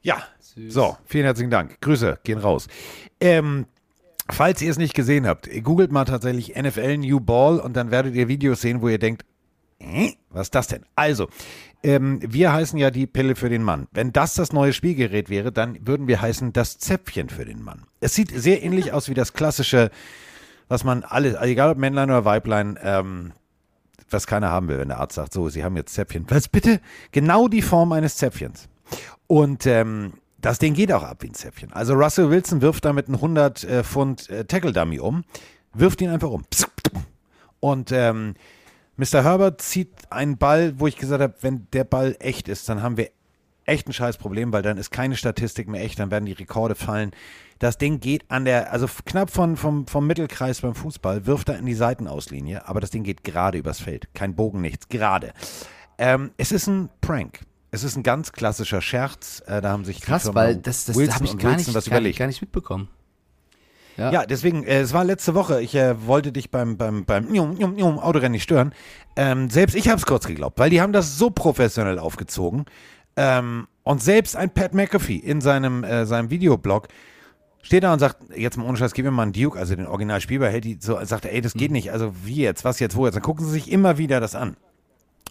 C: Ja,
D: Süß.
C: so, vielen herzlichen Dank. Grüße gehen raus. Ähm, falls ihr es nicht gesehen habt, googelt mal tatsächlich NFL New Ball und dann werdet ihr Videos sehen, wo ihr denkt, was ist das denn? Also, ähm, wir heißen ja die Pille für den Mann. Wenn das das neue Spielgerät wäre, dann würden wir heißen das Zäpfchen für den Mann. Es sieht sehr ähnlich aus wie das klassische, was man alle, egal ob Männlein oder Weiblein, ähm, was keiner haben will, wenn der Arzt sagt, so, Sie haben jetzt Zäpfchen. Was bitte? Genau die Form eines Zäpfchens. Und ähm, das Ding geht auch ab wie ein Zäpfchen. Also Russell Wilson wirft damit einen 100 äh, Pfund äh, Tackle Dummy um, wirft ihn einfach um. Und ähm, Mr. Herbert zieht einen Ball, wo ich gesagt habe, wenn der Ball echt ist, dann haben wir echt ein scheiß Problem, weil dann ist keine Statistik mehr echt, dann werden die Rekorde fallen. Das Ding geht an der, also knapp von, vom, vom Mittelkreis beim Fußball, wirft er in die Seitenauslinie, aber das Ding geht gerade übers Feld. Kein Bogen, nichts, gerade. Ähm, es ist ein Prank. Es ist ein ganz klassischer Scherz. Äh, da haben sich die
D: Krass, weil das, das habe ich gar
C: Wilson
D: nicht,
C: überlegt.
D: gar nicht mitbekommen. Ja.
C: Ja, deswegen, äh, es war letzte Woche. Ich äh, wollte dich beim, beim, beim Njum, Njum, Njum Autorennen nicht stören. Ähm, selbst ich habe es kurz geglaubt, weil die haben das so professionell aufgezogen. Ähm, und selbst ein Pat McAfee in seinem, äh, seinem Videoblog steht da und sagt, jetzt mal ohne Scheiß, gib mir mal einen Duke, also den Original Spielbar, hält die so, sagt, ey, das geht nicht, also wie jetzt, was jetzt, wo jetzt? Dann gucken sie sich immer wieder das an.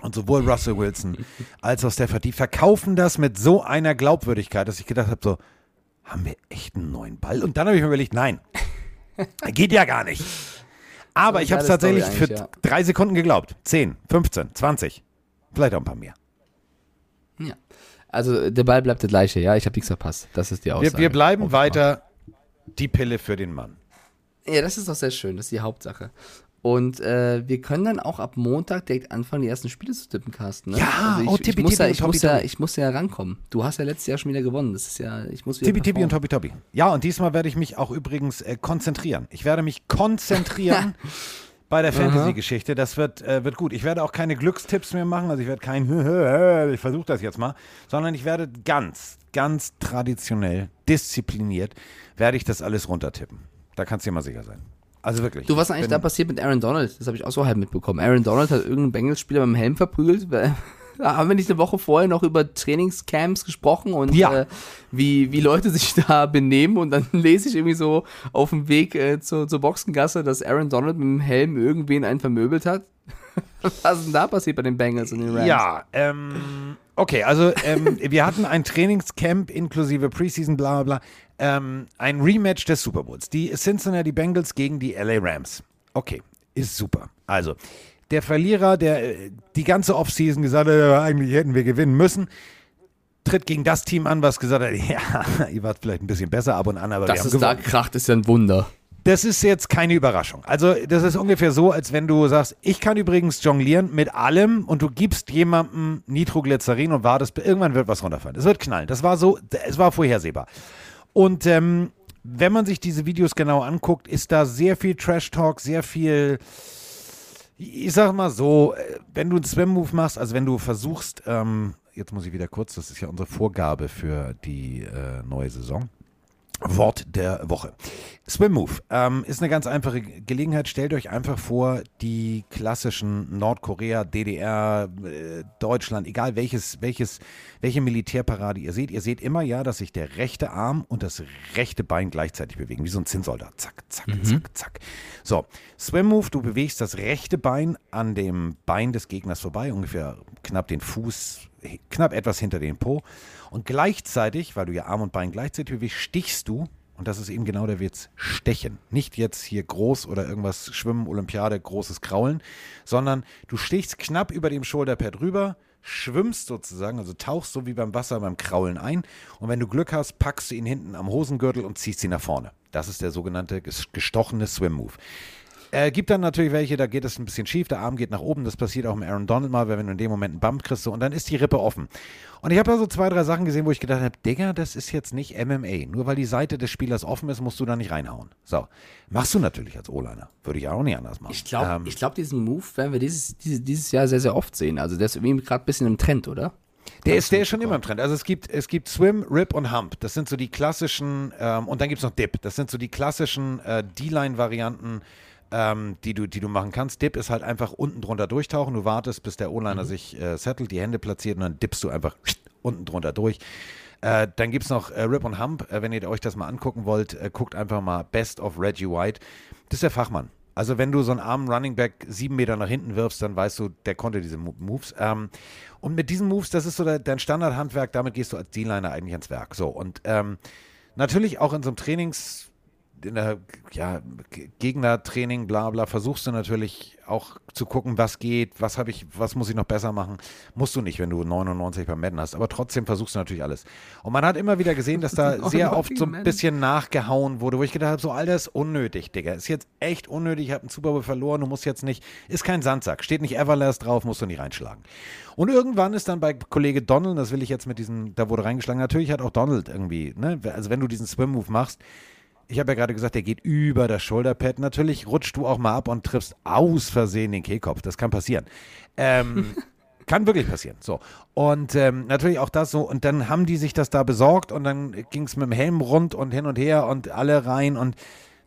C: Und sowohl Russell Wilson als auch Stafford, die verkaufen das mit so einer Glaubwürdigkeit, dass ich gedacht habe, so, haben wir echt einen neuen Ball? Und dann habe ich mir überlegt, nein, geht ja gar nicht. Aber ich habe es tatsächlich für
D: ja.
C: drei Sekunden geglaubt. 10, 15, 20, vielleicht auch ein paar mehr.
D: ja. Also der Ball bleibt der gleiche, ja. Ich habe nichts verpasst. Das ist die
C: Wir,
D: Aussage.
C: wir bleiben
D: Auf
C: weiter die Pille für den Mann.
D: Ja, das ist doch sehr schön. Das ist die Hauptsache. Und äh, wir können dann auch ab Montag direkt anfangen, die ersten Spiele zu tippen, Carsten. Ne?
C: Ja,
D: also ich,
C: oh,
D: ich,
C: Tippi,
D: muss ja,
C: Tippi
D: ich,
C: und
D: muss
C: Toppi,
D: ja,
C: Toppi.
D: ich muss ja rankommen. Du hast ja letztes Jahr schon wieder gewonnen. Das ist ja, ich muss wieder
C: Tibi Tibi und. Tobi Tobi. Ja, und diesmal werde ich mich auch übrigens äh, konzentrieren. Ich werde mich konzentrieren bei der Fantasy-Geschichte. Das wird, äh, wird gut. Ich werde auch keine Glückstipps mehr machen. Also ich werde kein, ich versuche das jetzt mal, sondern ich werde ganz, ganz traditionell, diszipliniert, werde ich das alles runtertippen. Da kannst du dir mal sicher sein. Also wirklich.
D: Du, was
C: Ich
D: eigentlich da passiert mit Aaron Donald? Das habe ich auch so halb mitbekommen. Aaron Donald hat irgendeinen Bengals-Spieler beim Helm verprügelt. Da haben wir nicht eine Woche vorher noch über Trainingscamps gesprochen und
C: Ja.
D: äh, wie, wie Leute sich da benehmen und dann lese ich irgendwie so auf dem Weg äh, zur, zur Boxengasse, dass Aaron Donald mit dem Helm irgendwen einen vermöbelt hat. Was ist denn da passiert bei den Bengals und den Rams?
C: Ja, ähm, okay, also ähm, wir hatten ein Trainingscamp inklusive Preseason, bla bla bla. Ähm, ein Rematch des Super Bowls. Die Cincinnati Bengals gegen die LA Rams. Okay, ist super. Also, der Verlierer, der äh, die ganze Offseason gesagt hat, eigentlich hätten wir gewinnen müssen, tritt gegen das Team an, was gesagt hat, ja, ihr wart vielleicht ein bisschen besser ab und an, aber wir
D: Dass
C: haben
D: es
C: gewonnen.
D: da kracht, ist ja ein Wunder.
C: Das ist jetzt keine Überraschung. Also, das ist ungefähr so, als wenn du sagst, ich kann übrigens jonglieren mit allem und du gibst jemandem Nitroglycerin und wartest, irgendwann wird was runterfallen. Es wird knallen. Das war so, es war vorhersehbar. Und ähm, wenn man sich diese Videos genau anguckt, ist da sehr viel Trash-Talk, sehr viel, ich sag mal so, äh, wenn du einen Swim-Move machst, also wenn du versuchst, ähm, jetzt muss ich wieder kurz, das ist ja unsere Vorgabe für die äh, neue Saison. Wort der Woche. Swim Move ähm, ist eine ganz einfache Gelegenheit. Stellt euch einfach vor, die klassischen Nordkorea, DDR, äh, Deutschland, egal welches, welches, welche Militärparade ihr seht. Ihr seht immer ja, dass sich der rechte Arm und das rechte Bein gleichzeitig bewegen, wie so ein Zinnsoldat. Zack, zack, zack, zack. So, Swim Move, du bewegst das rechte Bein an dem Bein des Gegners vorbei, ungefähr knapp den Fuß, knapp etwas hinter den Po. Und gleichzeitig, weil du ja Arm und Bein gleichzeitig bewegst, stichst du, und das ist eben genau der Witz, stechen. Nicht jetzt hier groß oder irgendwas Schwimmen, Olympiade, großes Kraulen, sondern du stichst knapp über dem Schulterpad rüber, schwimmst sozusagen, also tauchst so wie beim Wasser beim Kraulen ein und wenn du Glück hast, packst du ihn hinten am Hosengürtel und ziehst ihn nach vorne. Das ist der sogenannte ges- gestochene Swim Move. Äh, gibt dann natürlich welche, da geht es ein bisschen schief, der Arm geht nach oben, das passiert auch im Aaron Donald mal, wenn du in dem Moment einen Bump kriegst so, und dann ist die Rippe offen. Und ich habe da so zwei, drei Sachen gesehen, wo ich gedacht habe, Digga, das ist jetzt nicht MMA. Nur weil die Seite des Spielers offen ist, musst du da nicht reinhauen. So, machst du natürlich als O-Liner. Würde ich auch nicht anders machen.
D: Ich glaube,
C: Ähm,
D: ich glaub, diesen Move werden wir dieses, dieses, dieses Jahr sehr, sehr oft sehen. Also der ist irgendwie gerade ein bisschen im Trend, oder?
C: Der ist, der ist schon immer im Trend. Also es gibt, es gibt Swim, Rip und Hump. Das sind so die klassischen, ähm, und dann gibt es noch Dip. Das sind so die klassischen äh, D-Line-Varianten, ähm, die, du, die du machen kannst. Dip ist halt einfach unten drunter durchtauchen. Du wartest, bis der O-Liner sich äh, settelt, die Hände platziert und dann dippst du einfach unten drunter durch. Äh, dann gibt es noch äh, Rip und Hump. Äh, wenn ihr euch das mal angucken wollt, äh, guckt einfach mal Best of Reggie White. Das ist der Fachmann. Also wenn du so einen armen Running Back sieben Meter nach hinten wirfst, dann weißt du, der konnte diese Mo- Moves. Ähm, und mit diesen Moves, das ist so der, dein Standardhandwerk, damit gehst du als D-Liner eigentlich ans Werk. So, und ähm, natürlich auch in so einem Trainings, in der ja, Gegnertraining, bla bla, versuchst du natürlich auch zu gucken, was geht, was habe ich, was muss ich noch besser machen. Musst du nicht, wenn du 99 beim Madden hast, aber trotzdem versuchst du natürlich alles. Und man hat immer wieder gesehen, dass da sehr oft so ein bisschen nachgehauen wurde, wo ich gedacht habe, so Alter, ist unnötig, Digga. Ist jetzt echt unnötig, ich habe einen Super Bowl verloren, du musst jetzt nicht, ist kein Sandsack, steht nicht Everlast drauf, musst du nicht reinschlagen. Und irgendwann ist dann bei Kollege Donald, das will ich jetzt mit diesem, da wurde reingeschlagen, natürlich hat auch Donald irgendwie, ne, also wenn du diesen Swim-Move machst, ich habe ja gerade gesagt, der geht über das Schulterpad. Natürlich rutschst du auch mal ab und triffst aus Versehen den Kehlkopf. Das kann passieren. Ähm, Kann wirklich passieren. So. Und ähm, natürlich auch das so. Und dann haben die sich das da besorgt und dann ging es mit dem Helm rund und hin und her und alle rein. Und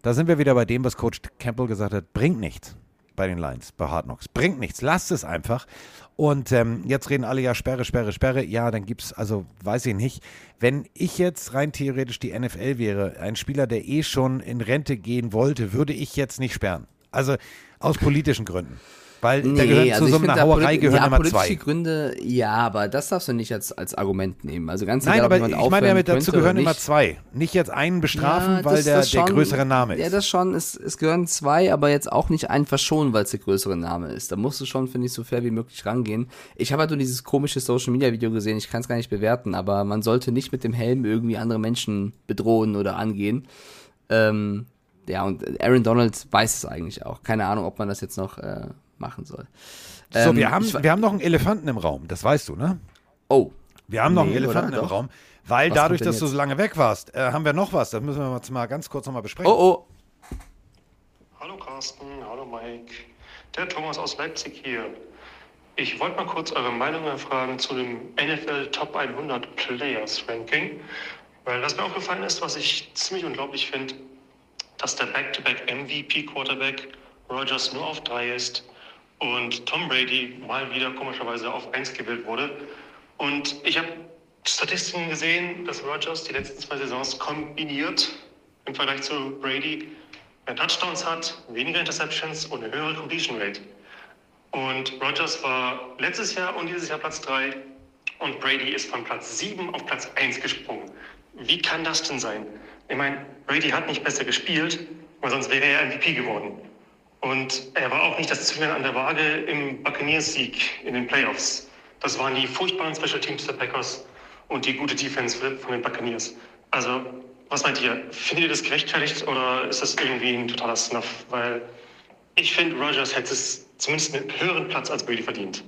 C: da sind wir wieder bei dem, was Coach Campbell gesagt hat: bringt nichts bei den Lions, bei Hard Knocks. Bringt nichts. Lasst es einfach. Und ähm, jetzt reden alle ja Sperre, Sperre, Sperre. Ja, dann gibt es, also weiß ich nicht. Wenn ich jetzt rein theoretisch die NFL wäre, ein Spieler, der eh schon in Rente gehen wollte, würde ich jetzt nicht sperren. Also aus politischen Gründen. Weil da gehören
D: also
C: zu so einer Hauerei gehören
D: ja,
C: immer
D: politische
C: zwei.
D: Gründe, ja, aber das darfst du nicht als, als Argument nehmen. Also ganz
C: Nein,
D: egal,
C: aber ich meine damit, dazu gehören immer zwei. Nicht jetzt einen bestrafen,
D: Ja,
C: weil
D: das-
C: der,
D: das
C: der
D: schon-
C: größere Name ist.
D: Ja, das schon. Es, es gehören zwei, aber jetzt auch nicht einen verschonen, weil es der größere Name ist. Da musst du schon, finde ich, so fair wie möglich rangehen. Ich habe halt nur dieses komische Social Media Video gesehen. Ich kann es gar nicht bewerten, aber man sollte nicht mit dem Helm irgendwie andere Menschen bedrohen oder angehen. Ähm, ja, und Aaron Donald weiß es eigentlich auch. Keine Ahnung, ob man das jetzt noch äh, machen soll.
C: so,
D: Ähm,
C: wir haben,
D: ich
C: wir haben noch einen Elefanten im Raum, das weißt du, ne?
D: Oh,
C: Wir haben noch
D: Nee,
C: einen Elefanten im. Raum, weil
D: Was
C: dadurch, dass du so lange weg warst, äh, haben wir noch was. Das müssen wir jetzt mal ganz kurz nochmal besprechen.
D: oh, oh.
G: Hallo Carsten, hallo Mike. Der Thomas aus Leipzig hier. Ich wollte mal kurz eure Meinung erfragen zu dem NFL Top 100 Players Ranking. Weil was mir aufgefallen ist, was ich ziemlich unglaublich finde, dass der Back-to-Back MVP Quarterback Rogers nur auf 3 ist und Tom Brady mal wieder komischerweise auf 1 gewählt wurde. Und ich habe Statistiken gesehen, dass Rogers die letzten zwei Saisons kombiniert im Vergleich zu Brady mehr Touchdowns hat, weniger Interceptions und eine höhere Completion Rate. Und Rogers war letztes Jahr und dieses Jahr Platz 3 und Brady ist von Platz 7 auf Platz 1 gesprungen. Wie kann das denn sein? Ich meine, Brady hat nicht besser gespielt, weil sonst wäre er MVP geworden. Und er war auch nicht das Zünglein an der Waage im Buccaneers-Sieg in den Playoffs. Das waren die furchtbaren Special Teams der Packers und die gute Defense von den Buccaneers. Also, was meint ihr? Findet ihr das gerechtfertigt oder ist das irgendwie ein totaler Snuff? Weil ich finde, Rogers hätte es zumindest einen höheren Platz als Brady verdient.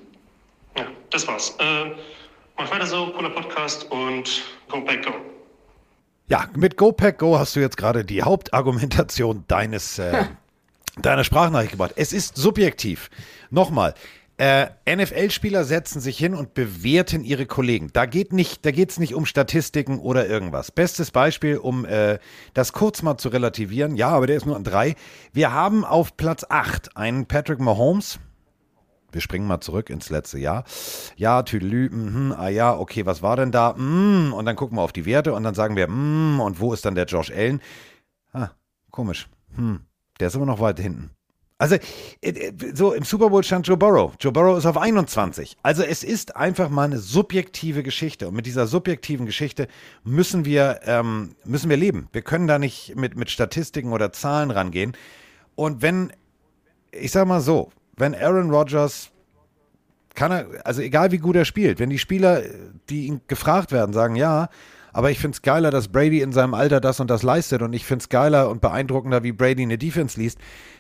G: Ja, das war's. Äh, mach weiter so, cooler Podcast und go back, go.
C: Ja, mit Go Pack Go hast du jetzt gerade die Hauptargumentation deines, äh, deiner Sprachnachricht gebracht. Es ist subjektiv. Nochmal. Äh, NFL-Spieler setzen sich hin und bewerten ihre Kollegen. Da geht nicht, nicht um Statistiken oder irgendwas. Bestes Beispiel, um äh, das kurz mal zu relativieren. Ja, aber der ist nur an drei. Wir haben auf Platz 8 einen Patrick Mahomes. Wir springen mal zurück ins letzte Jahr. Ja, Tüdelü, mhm, ah ja, okay, was war denn da? Mm, und dann gucken wir auf die Werte und dann sagen wir, mm, und wo ist dann der Josh Allen? Ah, komisch. Hm, der ist aber noch weit hinten. Also, äh, äh, so im Super Bowl stand Joe Burrow. Joe Burrow ist auf 21. Also, es ist einfach mal eine subjektive Geschichte. Und mit dieser subjektiven Geschichte müssen wir, ähm, müssen wir leben. Wir können da nicht mit, mit Statistiken oder Zahlen rangehen. Und wenn, ich sag mal so, wenn Aaron Rodgers kann er, also egal wie gut er spielt, wenn die Spieler, die ihn gefragt werden, sagen, ja, aber ich finde es geiler, dass Brady in seinem Alter das und das leistet und ich finde es geiler und beeindruckender, wie Brady eine Defense liest,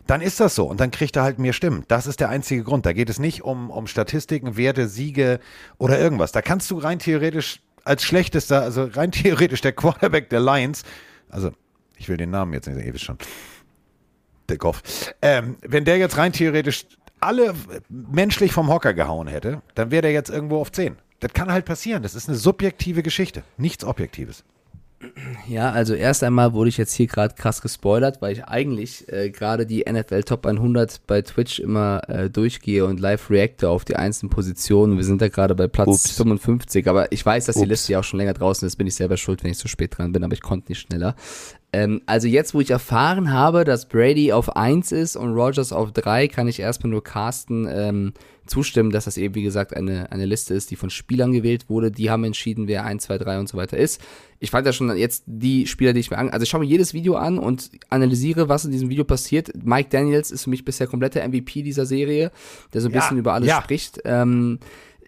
C: dann ist das so und dann kriegt er halt mehr Stimmen. Das ist der einzige Grund. Da geht es nicht um, um Statistiken, Werte, Siege oder irgendwas. Da kannst du rein theoretisch als schlechtester, also rein theoretisch der Quarterback der Lions, also ich will den Namen jetzt nicht, ihr wisst schon, der Goff, ähm, wenn der jetzt rein theoretisch alle menschlich vom Hocker gehauen hätte, dann wäre der jetzt irgendwo auf 10. Das kann halt passieren. Das ist eine subjektive Geschichte. Nichts Objektives.
D: Ja, also erst einmal wurde ich jetzt hier gerade krass gespoilert, weil ich eigentlich äh, gerade die NFL Top 100 bei Twitch immer äh, durchgehe und live reacte auf die einzelnen Positionen. Wir sind da gerade bei Platz
C: Ups.
D: 55, aber ich weiß, dass die
C: Ups.
D: Liste ja auch schon länger draußen ist. Bin ich selber schuld, wenn ich so spät dran bin, aber ich konnte nicht schneller. Ähm, also jetzt, wo ich erfahren habe, dass Brady auf 1 ist und Rogers auf 3, kann ich erstmal nur Carsten ähm, zustimmen, dass das eben, wie gesagt, eine, eine Liste ist, die von Spielern gewählt wurde. Die haben entschieden, wer 1, 2, 3 und so weiter ist. Ich fand ja schon jetzt die Spieler, die ich mir an, also ich schaue mir jedes Video an und analysiere, was in diesem Video passiert. Mike Daniels ist für mich bisher kompletter MVP dieser Serie, der so ein
C: Ja,
D: bisschen über alles
C: ja.
D: spricht. Ähm,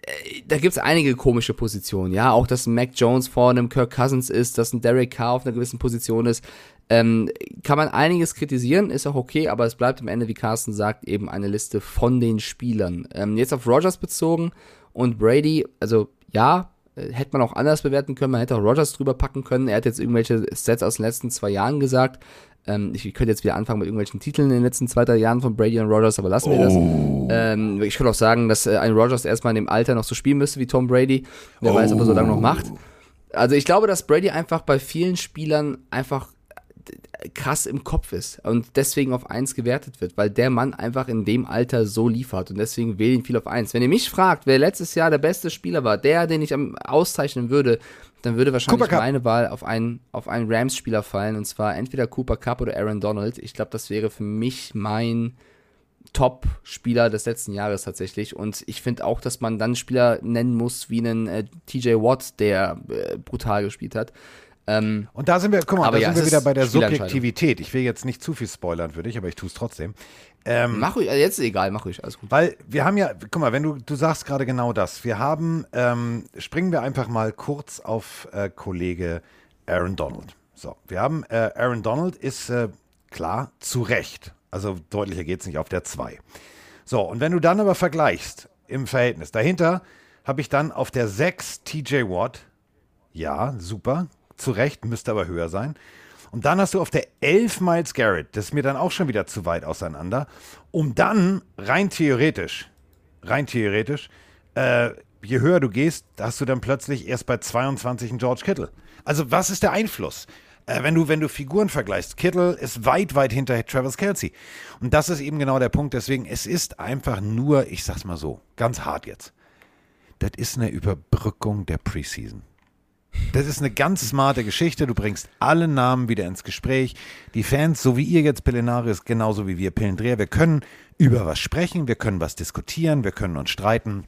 D: äh, da gibt's einige komische Positionen, ja, auch dass ein Mac Jones vor einem Kirk Cousins ist, dass ein Derek Carr auf einer gewissen Position ist. Ähm, kann man einiges kritisieren, ist auch okay, aber es bleibt am Ende, wie Carsten sagt, eben eine Liste von den Spielern. Ähm, jetzt auf Rogers bezogen und Brady, also ja, äh, hätte man auch anders bewerten können, man hätte auch Rogers drüber packen können. Er hat jetzt irgendwelche Sets aus den letzten zwei Jahren gesagt. Ähm, ich könnte jetzt wieder anfangen mit irgendwelchen Titeln in den letzten zwei, drei Jahren von Brady und Rogers, aber lassen wir das. Ähm, ich könnte auch sagen, dass äh, ein Rogers erstmal in dem Alter noch so spielen müsste wie Tom Brady. Wer weiß, ob er so lange noch macht. Also ich glaube, dass Brady einfach bei vielen Spielern einfach krass im Kopf ist und deswegen auf 1 gewertet wird, weil der Mann einfach in dem Alter so liefert und deswegen wählen viel auf 1. Wenn ihr mich fragt, wer letztes Jahr der beste Spieler war, der, den ich am auszeichnen würde, dann würde wahrscheinlich meine Wahl auf einen, auf einen Rams-Spieler fallen und zwar entweder Cooper Cup oder Aaron Donald. Ich glaube, das wäre für mich mein Top-Spieler des letzten Jahres tatsächlich. Und ich finde auch, dass man dann Spieler nennen muss wie einen äh, TJ Watt, der äh, brutal gespielt hat. Ähm,
C: Und da sind wir, guck mal, da
D: ja,
C: sind wir wieder bei der. Subjektivität. Ich will jetzt nicht zu viel spoilern für dich, aber ich tue es trotzdem. Ähm,
D: mach ruhig, also jetzt ist egal, mach ruhig, alles gut.
C: Weil wir haben ja, guck mal, wenn du, du sagst gerade genau das. Wir haben, ähm, springen wir einfach mal kurz auf äh, Kollege Aaron Donald. So, wir haben, äh, Aaron Donald ist äh, klar zu Recht. Also deutlicher geht es nicht auf der 2. So, und wenn du dann aber vergleichst im Verhältnis, dahinter habe ich dann auf der 6 TJ Watt. Ja, super. Zu Recht, müsste aber höher sein. Und dann hast du auf der 11 Miles Garrett. Das ist mir dann auch schon wieder zu weit auseinander. Um dann rein theoretisch, rein theoretisch, äh, je höher du gehst, hast du dann plötzlich erst bei 22 einen George Kittle. Also was ist der Einfluss? Äh, wenn, du, wenn du Figuren vergleichst, Kittle ist weit, weit hinter Travis Kelsey. Und das ist eben genau der Punkt. Deswegen, es ist einfach nur, ich sag's mal so, ganz hart jetzt. Das ist eine Überbrückung der Preseason. Das ist eine ganz smarte Geschichte. Du bringst alle Namen wieder ins Gespräch. Die Fans, so wie ihr jetzt Pillenarius, genauso wie wir Pillendreher, wir können über was sprechen, wir können was diskutieren, wir können uns streiten.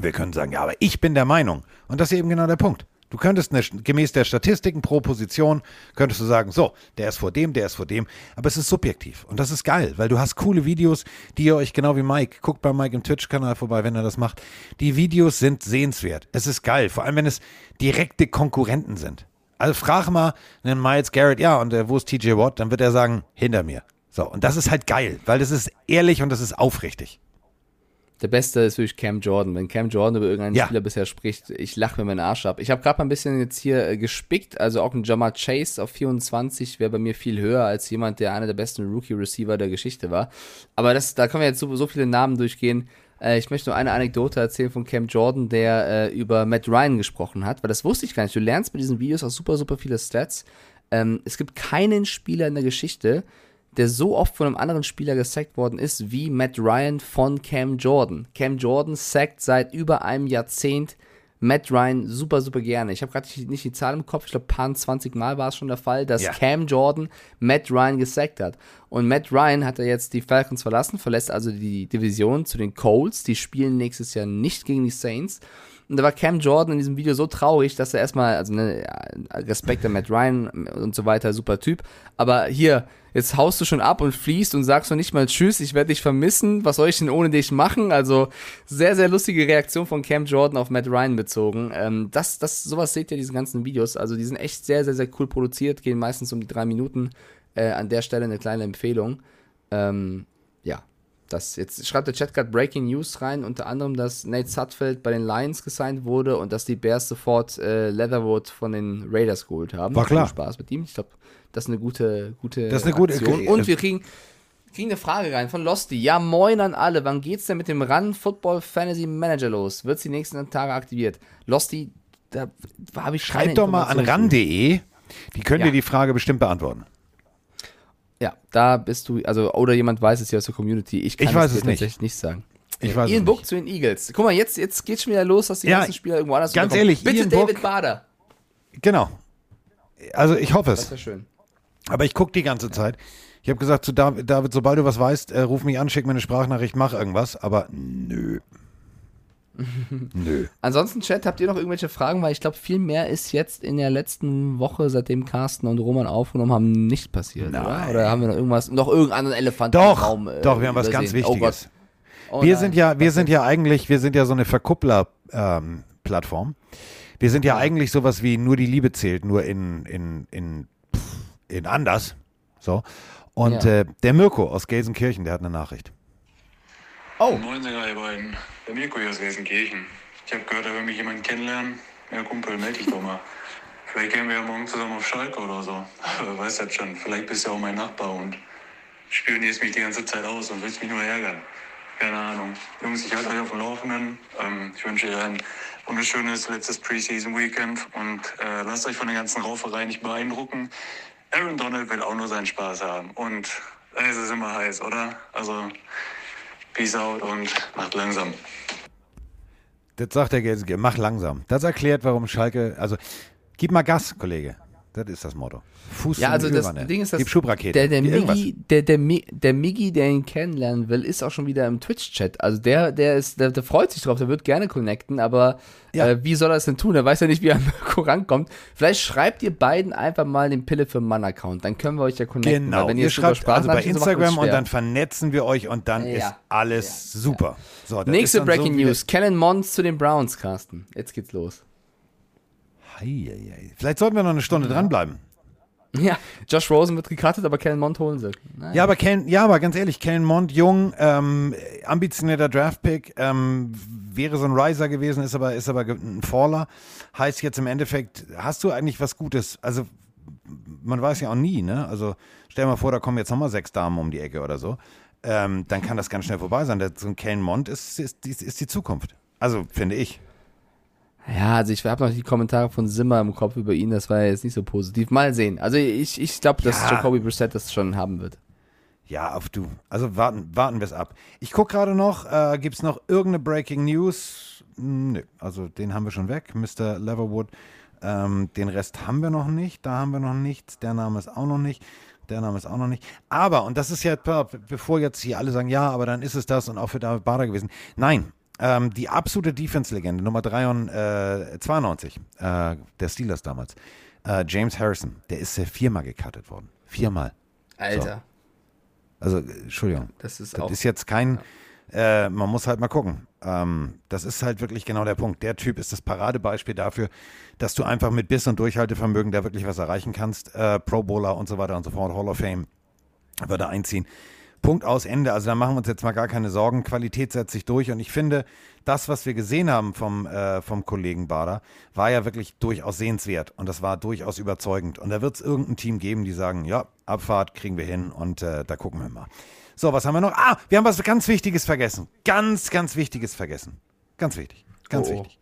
C: Wir können sagen, ja, aber ich bin der Meinung. Und das ist eben genau der Punkt. Du könntest eine, gemäß der Statistiken pro Position, könntest du sagen, so, der ist vor dem, der ist vor dem. Aber es ist subjektiv. Und das ist geil, weil du hast coole Videos, die ihr euch, genau wie Mike, guckt bei Mike im Twitch-Kanal vorbei, wenn er das macht. Die Videos sind sehenswert. Es ist geil. Vor allem, wenn es direkte Konkurrenten sind. Also frag mal einen Miles Garrett, ja, und äh, wo ist TJ Watt? Dann wird er sagen, hinter mir. So, und das ist halt geil, weil das ist ehrlich und das ist aufrichtig.
D: Der Beste ist wirklich Cam Jordan. Wenn Cam Jordan über irgendeinen
C: Ja.
D: Spieler bisher spricht, ich lache mir meinen Arsch ab. Ich habe gerade mal ein bisschen jetzt hier äh, gespickt, also auch ein Jamar Chase auf 24 wäre bei mir viel höher als jemand, der einer der besten Rookie-Receiver der Geschichte war. Aber das, da können wir jetzt so, so viele Namen durchgehen. Äh, ich möchte nur eine Anekdote erzählen von Cam Jordan, der äh, über Matt Ryan gesprochen hat, weil das wusste ich gar nicht. Du lernst bei diesen Videos auch super, super viele Stats. Ähm, es gibt keinen Spieler in der Geschichte, der so oft von einem anderen Spieler gesackt worden ist wie Matt Ryan von Cam Jordan. Cam Jordan sackt seit über einem Jahrzehnt Matt Ryan super, super gerne. Ich habe gerade nicht, die Zahl im Kopf, ich glaube, paar 20 Mal war es schon der Fall, dass
C: Ja.
D: Cam Jordan Matt Ryan gesackt hat. Und Matt Ryan hat er jetzt die Falcons verlassen, verlässt also die Division zu den Colts. Die spielen nächstes Jahr nicht gegen die Saints. Und da war Cam Jordan in diesem Video so traurig, dass er erstmal, also ne, Respekt an Matt Ryan und so weiter, super Typ. Aber hier, jetzt haust du schon ab und fließt und sagst noch nicht mal Tschüss, ich werde dich vermissen, was soll ich denn ohne dich machen? Also sehr, sehr lustige Reaktion von Cam Jordan auf Matt Ryan bezogen. Ähm, das, das, sowas seht ihr diese ganzen Videos. Also die sind echt sehr, sehr, sehr cool produziert, gehen meistens um die drei Minuten. Äh, an der Stelle eine kleine Empfehlung. Ähm, ja, das jetzt schreibt der Chat gerade Breaking News rein, unter anderem, dass Nate Sutfeld bei den Lions gesigned wurde und dass die Bears sofort äh, Leatherwood von den Raiders geholt haben.
C: War klar.
D: Spaß mit ihm. Ich glaube, das ist eine gute, gute
C: Das ist eine gute-
D: Aktion. Und wir kriegen, kriegen eine Frage rein von Losty. Ja, moin an alle. Wann geht's denn mit dem Run Football Fantasy Manager los? Wird's die nächsten Tage aktiviert? Losty, da habe ich keine
C: Schreibt doch mal an ran.de. Die können
D: Ja.
C: dir die Frage bestimmt beantworten.
D: Ja, da bist du, also, oder jemand weiß es hier aus der Community. Ich kann
C: Ich weiß
D: dir
C: es nicht.
D: tatsächlich nicht sagen.
C: Ich weiß es
D: Ian Book
C: nicht.
D: zu den Eagles. Guck mal, jetzt, jetzt geht's schon wieder los, dass die
C: Ja,
D: ganzen Spieler irgendwo anders
C: ganz ehrlich,
D: Bitte
C: Ian
D: David
C: Book-
D: Bader.
C: Genau. Also ich hoffe
D: Das
C: es.
D: wäre schön.
C: Aber ich gucke die ganze Zeit. Ich habe gesagt zu David, David, sobald du was weißt, äh, ruf mich an, schick mir eine Sprachnachricht, mach irgendwas. Aber nö. nö.
D: Ansonsten, Chat, habt ihr noch irgendwelche Fragen? Weil ich glaube, viel mehr ist jetzt in der letzten Woche, seitdem Carsten und Roman aufgenommen haben, nicht passiert, oder? Oder haben wir noch irgendwas, noch irgendeinen Elefanten
C: Doch,
D: im Raum? äh,
C: doch, wir haben was ganz
D: übersehen?
C: Wichtiges.
D: Oh. Oh
C: wir
D: nein.
C: sind ja, wir sind ja eigentlich, wir sind ja so eine Verkuppler-Plattform. wir sind ja eigentlich sowas wie nur die Liebe zählt, nur in, in, in, in anders. So. Und
D: Ja.
C: äh, der Mirko aus Gelsenkirchen, der hat eine Nachricht.
D: Oh,
H: Moin, Sänger, ihr beiden. Der Mirko hier aus Gelsenkirchen. Ich habe gehört, da will mich jemand kennenlernen. Ja, Kumpel, melde dich doch mal. Vielleicht gehen wir ja morgen zusammen auf Schalke oder so. Wer weiß das schon. Vielleicht bist du ja auch mein Nachbar und spionierst mich die ganze Zeit aus und willst mich nur ärgern. keine Ahnung. Jungs, ich halte euch auf dem Laufenden. Ähm, ich wünsche euch ein wunderschönes letztes Preseason-Weekend und äh, lasst euch von der ganzen Rauferei nicht beeindrucken. Aaron Donald will auch nur seinen Spaß haben und es ist immer heiß, oder? Also, peace out und macht langsam.
C: Das sagt der Gelsenkirchen. Mach langsam. Das erklärt, warum Schalke. Also, gib mal Gas, Kollege. Das ist das Motto. Fuß
D: Ja, also
C: die
D: das
C: Ölwanne.
D: Ding ist, dass
C: Gib Schubrakete.
D: der, der. Miggi, der, der, der Miggi, der ihn kennenlernen will, ist auch schon wieder im Twitch-Chat. Also der, der ist, der, der freut sich drauf, der wird gerne connecten, aber
C: Ja.
D: äh, wie soll er es denn tun? Er weiß ja nicht, wie er an Mirko rankommt. Vielleicht schreibt ihr beiden einfach mal den Pille für Mann-Account, dann können wir euch ja connecten.
C: Genau.
D: wenn
C: Ihr
D: drüber
C: schreibt also bei
D: so
C: Instagram und dann vernetzen wir euch und dann
D: Ja.
C: ist alles super. So,
D: Nächste Breaking
C: so
D: News. Kellen Mons zu den Browns, Carsten. Jetzt geht's los.
C: Das- Hei, hei, hei. Vielleicht sollten wir noch eine Stunde dranbleiben.
D: Ja, Josh Rosen wird gecuttet, aber Kellen Mond holen sie. Naja.
C: Ja, aber Ken, ja, aber ganz ehrlich, Kellen Mond, jung, ähm, ambitionierter Draftpick, ähm, wäre so ein Riser gewesen, ist aber, ist aber ein Faller. Heißt jetzt im Endeffekt, hast du eigentlich was Gutes? Also, man weiß ja auch nie, ne? Also, stell mal vor, da kommen jetzt nochmal sechs Damen um die Ecke oder so. Ähm, dann kann das ganz schnell vorbei sein. So ein Kellen Mond ist, ist, ist, ist die Zukunft. Also, finde ich.
D: Ja, also ich habe noch die Kommentare von Simmer im Kopf über ihn, das war jetzt nicht so positiv. Mal sehen. Also ich, ich glaube, dass
C: Ja.
D: Jacoby Brissett das schon haben wird.
C: Ja, auf du. Also warten, warten wir es ab. Ich gucke gerade noch, äh, gibt es noch irgendeine Breaking News? Nö, also den haben wir schon weg, Mr. Leverwood. Ähm, den Rest haben wir noch nicht, da haben wir noch nichts, der Name ist auch noch nicht, der Name ist auch noch nicht. Aber, und das ist ja, bevor jetzt hier alle sagen, ja, aber dann ist es das und auch für David Bader gewesen. Nein, ähm, die absolute Defense-Legende, Nummer 93, äh, 92, äh, der Steelers damals, äh, James Harrison, der ist äh, viermal gecuttet worden. Viermal.
D: Alter,
C: Also, äh, Entschuldigung.
D: das ist
C: Das
D: auch.
C: ist jetzt kein, äh, man muss halt mal gucken. Ähm, das ist halt wirklich genau der Punkt. Der Typ ist das Paradebeispiel dafür, dass du einfach mit Biss und Durchhaltevermögen da wirklich was erreichen kannst. Pro Bowler und so weiter und so fort, Hall of Fame würde einziehen. Punkt aus Ende. Also da machen wir uns jetzt mal gar keine Sorgen. Qualität setzt sich durch und ich finde, das, was wir gesehen haben vom, äh, vom Kollegen Bader, war ja wirklich durchaus sehenswert und das war durchaus überzeugend. Und da wird es irgendein Team geben, die sagen, ja, Abfahrt kriegen wir hin und äh, da gucken wir mal. So, was haben wir noch? Ah, wir haben was ganz Wichtiges vergessen. Ganz, ganz Wichtiges vergessen. Ganz wichtig. Ganz
D: Oh.
C: wichtig.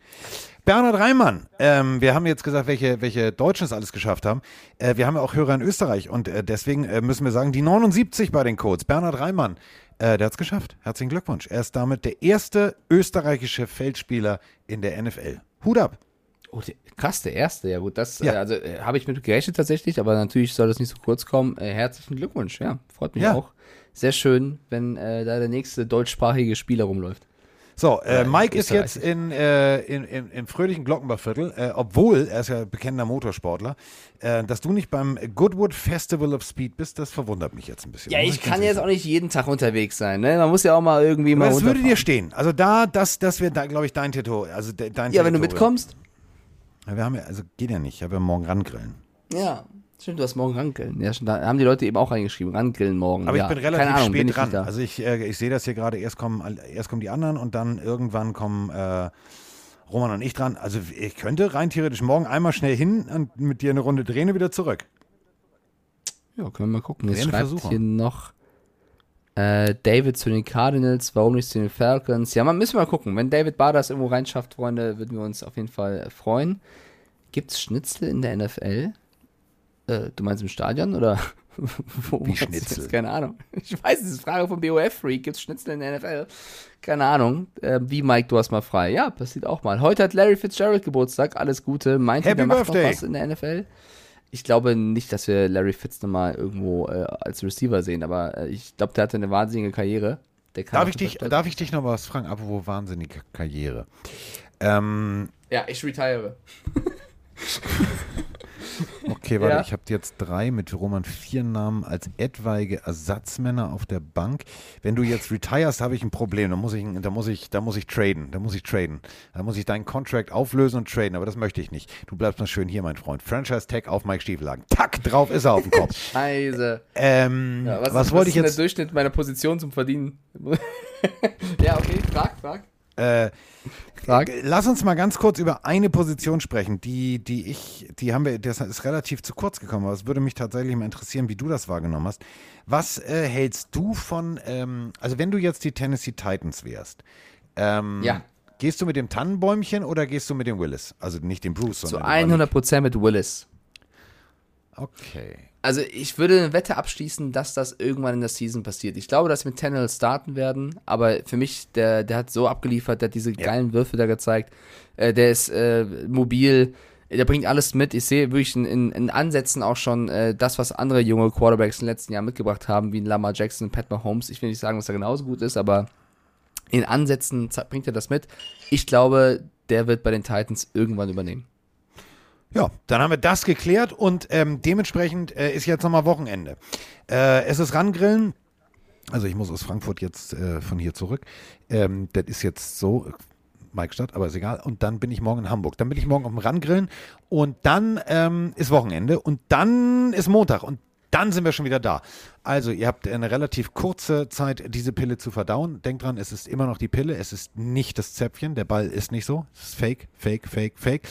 C: Bernhard Reimann, ähm, wir haben jetzt gesagt, welche, welche Deutschen es alles geschafft haben. Äh, wir haben ja auch Hörer in Österreich und äh, deswegen äh, müssen wir sagen, die 79 bei den Codes. Bernhard Reimann, äh, der hat es geschafft. Herzlichen Glückwunsch. Er ist damit der erste österreichische Feldspieler in der NFL. Hut ab.
D: Oh, der, krass, der erste. Ja gut, das
C: Ja.
D: Also äh, habe ich mit gerechnet tatsächlich, aber natürlich soll das nicht so kurz kommen. Äh, herzlichen Glückwunsch, ja, freut mich
C: Ja.
D: auch. Sehr schön, wenn da der nächste deutschsprachige Spieler rumläuft.
C: So, äh, Mike ist jetzt in, äh, in, in, im fröhlichen Glockenbachviertel, äh, obwohl er ist ja bekennender Motorsportler. Äh, dass du nicht beim Goodwood Festival of Speed bist, das verwundert mich jetzt ein bisschen.
D: Ja, ich
C: ganz
D: kann jetzt auch nicht jeden Tag unterwegs sein, ne? Man muss ja auch mal irgendwie
C: Aber
D: mal
C: das würde dir stehen. Also da, das, das wäre, da, glaube ich, dein Tattoo. Also de, dein
D: Ja, wenn du
C: Territorium.
D: mitkommst.
C: Ja, wir haben ja, also geht ja nicht. Ich habe ja morgen Rangrillen.
D: Ja, stimmt, du hast morgen Rangrillen. Ja, schon, da haben die Leute eben auch reingeschrieben, Rangrillen morgen.
C: Aber
D: ja.
C: ich bin relativ
D: Keine Ahnung, bin
C: spät
D: ich
C: dran.
D: da.
C: Also ich, äh, ich sehe das hier gerade. Erst kommen, erst kommen die anderen und dann irgendwann kommen äh, Roman und ich dran. Also ich könnte rein theoretisch morgen einmal schnell hin und mit dir eine Runde drehen und wieder zurück.
D: Ja, können wir mal gucken. Jetzt schreibt
C: Versuchung.
D: hier noch äh, David zu den Cardinals, warum nicht zu den Falcons? Ja, man müssen wir mal gucken. Wenn David Bader das irgendwo reinschafft, Freunde, würden wir uns auf jeden Fall freuen. Gibt es Schnitzel in der NFL? Äh, du meinst im Stadion oder? Wo
C: Wie Schnitzel?
D: Keine Ahnung. Ich weiß, das ist eine Frage vom BOF-Freak. Gibt es Schnitzel in der NFL? Keine Ahnung. Äh, wie, Mike, du hast mal frei. Ja, passiert auch mal. Heute hat Larry Fitzgerald Geburtstag. Alles Gute. Meint ihr, der macht noch was in der NFL? Ich glaube nicht, dass wir Larry Fitz nochmal irgendwo äh, als Receiver sehen, aber äh, ich glaube, der hatte eine wahnsinnige Karriere.
C: Darf ich, dich, darf ich dich noch was fragen? Apropos wahnsinnige Karriere. Ähm,
D: Ja, ich retire.
C: okay, warte,
D: Ja.
C: ich habe jetzt drei mit Roman vier Namen als etwaige Ersatzmänner auf der Bank. Wenn du jetzt retirest, habe ich ein Problem. Da muss ich, da muss ich, da muss ich traden. Da muss ich traden. Da muss ich deinen Contract auflösen und traden. Aber das möchte ich nicht. Du bleibst mal schön hier, mein Freund. Franchise Tag auf Mike Stiefelagen. Tack, drauf ist er auf dem Kopf.
D: Scheiße.
C: ähm,
D: Ja,
C: was,
D: was, ist,
C: wollte
D: was
C: ich jetzt?
D: der Durchschnitt meiner Position zum Verdienen? ja, okay, frag, frag.
C: Äh, Lass uns mal ganz kurz über eine Position sprechen, die, die ich, die haben wir, das ist relativ zu kurz gekommen, aber es würde mich tatsächlich mal interessieren, wie du das wahrgenommen hast. Was äh, hältst du von, ähm, also wenn du jetzt die Tennessee Titans wärst, ähm,
D: Ja.
C: gehst du mit dem Tannenbäumchen oder gehst du mit dem Willis? Also nicht dem Bruce,
D: Zu
C: sondern.
D: 100% mit Willis.
C: Okay.
D: Also ich würde eine Wette abschließen, dass das irgendwann in der Season passiert. Ich glaube, dass wir mit Tannehill starten werden, aber für mich, der, der hat so abgeliefert, der hat diese geilen Würfe da gezeigt. Äh, der ist äh, mobil, der bringt alles mit. Ich sehe wirklich in, in, in Ansätzen auch schon äh, das, was andere junge Quarterbacks in den letzten Jahren mitgebracht haben, wie ein Lamar Jackson und Pat Mahomes. Ich will nicht sagen, dass er genauso gut ist, aber in Ansätzen ze- bringt er das mit. Ich glaube, der wird bei den Titans irgendwann übernehmen.
C: Ja, dann haben wir das geklärt und ähm, dementsprechend äh, ist jetzt nochmal Wochenende. Äh, es ist Rangrillen. Also ich muss aus Frankfurt jetzt äh, von hier zurück. Ähm, das ist jetzt so, äh, Mike aber ist egal. Und dann bin ich morgen in Hamburg. Dann bin ich morgen auf dem Rangrillen und dann ähm, ist Wochenende und dann ist Montag und dann sind wir schon wieder da. Also, ihr habt eine relativ kurze Zeit, diese Pille zu verdauen. Denkt dran, es ist immer noch die Pille, es ist nicht das Zäpfchen. Der Ball ist nicht so. Es ist fake, fake, fake, fake.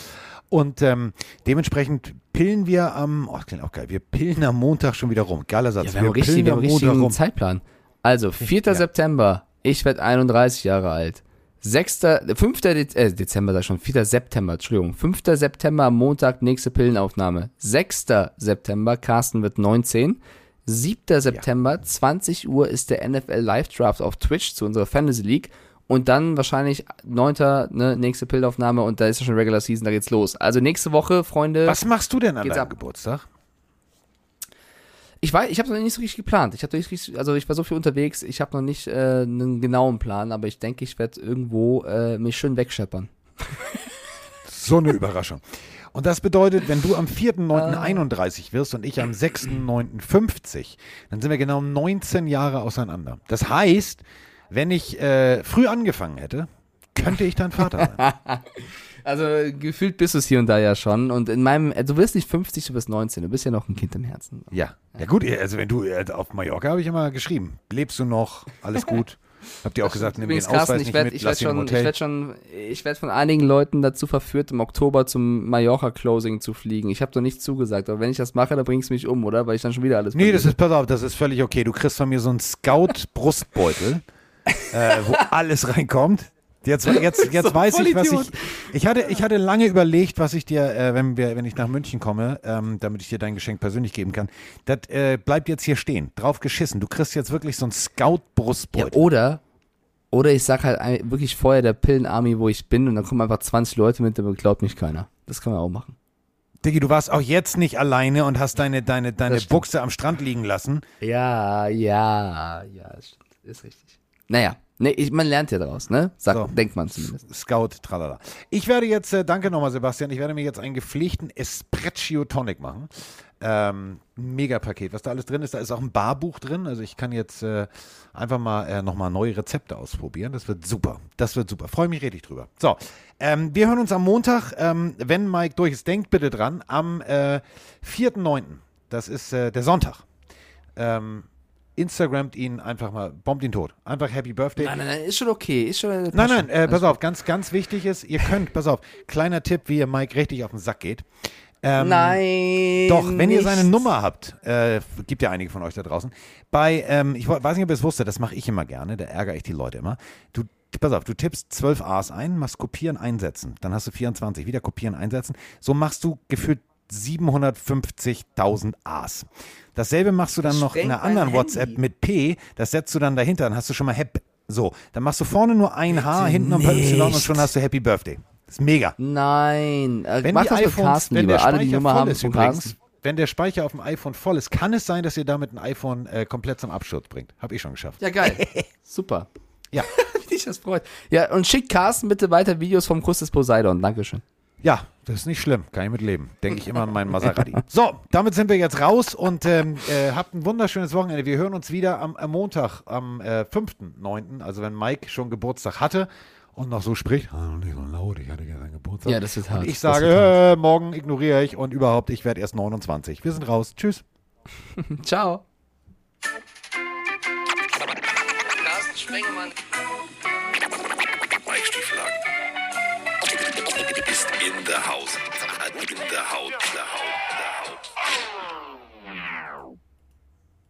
C: Und ähm, dementsprechend pillen wir am, oh, das klingt auch geil, wir pillen am Montag schon wieder rum. Geiler Satz.
D: Ja, wir haben richtig, wir haben richtigen
C: rum.
D: Zeitplan. Also, 4. September, ich werde 31 Jahre alt. 6. 5. Dez äh, Dezember, sag schon, 4. September, Entschuldigung. 5. September, Montag, nächste Pillenaufnahme. 6. September, Carsten wird 19. 7. September, 20 Uhr ist der NFL Live Draft auf Twitch zu unserer Fantasy League. Und dann wahrscheinlich 9. Ne, nächste Pillenaufnahme und da ist ja schon Regular Season, da geht's los. Also nächste Woche, Freunde.
C: Was machst du denn an deinem
D: ab.
C: Geburtstag?
D: Ich weiß, ich habe noch nicht so richtig geplant. Ich habe nicht richtig, also ich war so viel unterwegs, ich habe noch nicht äh, einen genauen Plan, aber ich denke, ich werde irgendwo äh, mich schön wegscheppern.
C: So eine Überraschung. Und das bedeutet, wenn du am
D: Ah.
C: 4.9.31 wirst und ich am 6.9.50, dann sind wir genau 19 Jahre auseinander. Das heißt, wenn ich äh, früh angefangen hätte, könnte ich dein Vater sein.
D: Also gefühlt bist du es hier und da ja schon. Und in meinem, äh, du wirst nicht 50, du bist 19, du bist ja noch ein Kind im Herzen.
C: Ja. Ja gut, also wenn du äh, auf Mallorca habe ich immer geschrieben, lebst du noch, alles gut. Habt ihr auch gesagt, nimm den Ausweis
D: Carsten,
C: nicht
D: ich werde
C: mit,
D: werd
C: ihn im
D: schon, ich
C: Hotel.
D: werd schon, ich werd von einigen Leuten dazu verführt, im Oktober zum Mallorca-Closing zu fliegen. Ich habe doch nicht zugesagt, aber wenn ich das mache, dann bringst du mich um, oder? Weil ich dann schon wieder alles
C: Nee, das ist, pass auf, das ist völlig okay. Du kriegst von mir so einen Scout-Brustbeutel, äh, wo alles reinkommt. Jetzt, jetzt, jetzt
D: So
C: weiß ich, was ich. Ich hatte, ich hatte lange überlegt, was ich dir, äh, wenn, wir, wenn ich nach München komme, ähm, damit ich dir dein Geschenk persönlich geben kann. Das äh, bleibt jetzt hier stehen. Drauf geschissen. Du kriegst jetzt wirklich so einen
D: Ja,
C: Scout-Brustbeutel.
D: oder, oder ich sag halt ein- wirklich vorher der Pillen-Army, wo ich bin, und dann kommen einfach 20 Leute mit, dann glaubt mich keiner. Das kann man auch machen.
C: Diggi, du warst auch jetzt nicht alleine und hast deine, deine, deine. Buchse am Strand liegen lassen.
D: Ja, ja, ja, das stimmt. Ist richtig. Naja, nee, ich, man lernt ja daraus, ne? Sagt,
C: So.
D: denkt man zumindest.
C: Scout, tralala. Ich werde jetzt, äh, danke nochmal, Sebastian, ich werde mir jetzt einen gepflegten Espresso Tonic machen. Ähm, mega Paket, was da alles drin ist. Da ist auch ein Barbuch drin. Also ich kann jetzt äh, einfach mal äh, nochmal neue Rezepte ausprobieren. Das wird super. Das wird super. Freue mich richtig drüber. So, ähm, wir hören uns am Montag, ähm, wenn Mike durch ist. Denkt bitte dran, am äh, 4.9., das ist äh, der Sonntag. Ähm, Instagramt ihn einfach mal, bombt ihn tot. Einfach Happy Birthday.
D: Nein, nein, nein, ist schon okay. Ist schon,
C: Nein, nein, äh, pass auf, ganz, ganz wichtig ist, ihr könnt, pass auf, kleiner Tipp, wie ihr Mike richtig auf den Sack geht. Ähm,
D: Nein.
C: Doch, wenn ihr seine
D: nicht.
C: Nummer habt, äh, gibt ja einige von euch da draußen, bei, ähm, ich weiß nicht, ob ihr es wusstet, das mache ich immer gerne, da ärgere ich die Leute immer. Du, pass auf, du tippst 12 A's ein, machst kopieren, einsetzen, dann hast du 24, wieder kopieren, einsetzen. So machst du gefühlt 750.000 A's. Dasselbe machst du dann noch in einer anderen WhatsApp mit P, das setzt du dann dahinter, dann hast du schon mal Hep. So, dann machst du vorne nur ein H, hinten noch ein paar Y und schon hast du Happy Birthday. Das ist mega.
D: Nein. Äh,
C: Wenn
D: mach
C: die
D: das
C: iPhones,
D: Carsten
C: wenn der
D: lieber. Alle, die
C: Speicher
D: Nummer
C: voll
D: haben
C: ist übrigens, wenn der Speicher auf dem iPhone voll ist, kann es sein, dass ihr damit ein iPhone äh, komplett zum Absturz bringt. Hab ich schon geschafft.
D: Ja, geil. Super.
C: Ja.
D: Wie dich das freut. Ja, und schickt Carsten bitte weiter Videos vom Kuss des Poseidon. Dankeschön.
C: Ja, das ist nicht schlimm. Kann ich mit leben. Denke ich immer an meinen Maserati. So, damit sind wir jetzt raus und ähm, äh, habt ein wunderschönes Wochenende. Wir hören uns wieder am, am Montag, am äh, 5.9., also wenn Mike schon Geburtstag hatte und noch so spricht. Ah, nicht so laut, ich hatte gestern Geburtstag.
D: Ja, das wird hart.
C: Und ich sage, äh, morgen ignoriere ich und überhaupt, ich werde erst 29. Wir sind raus. Tschüss.
D: Ciao.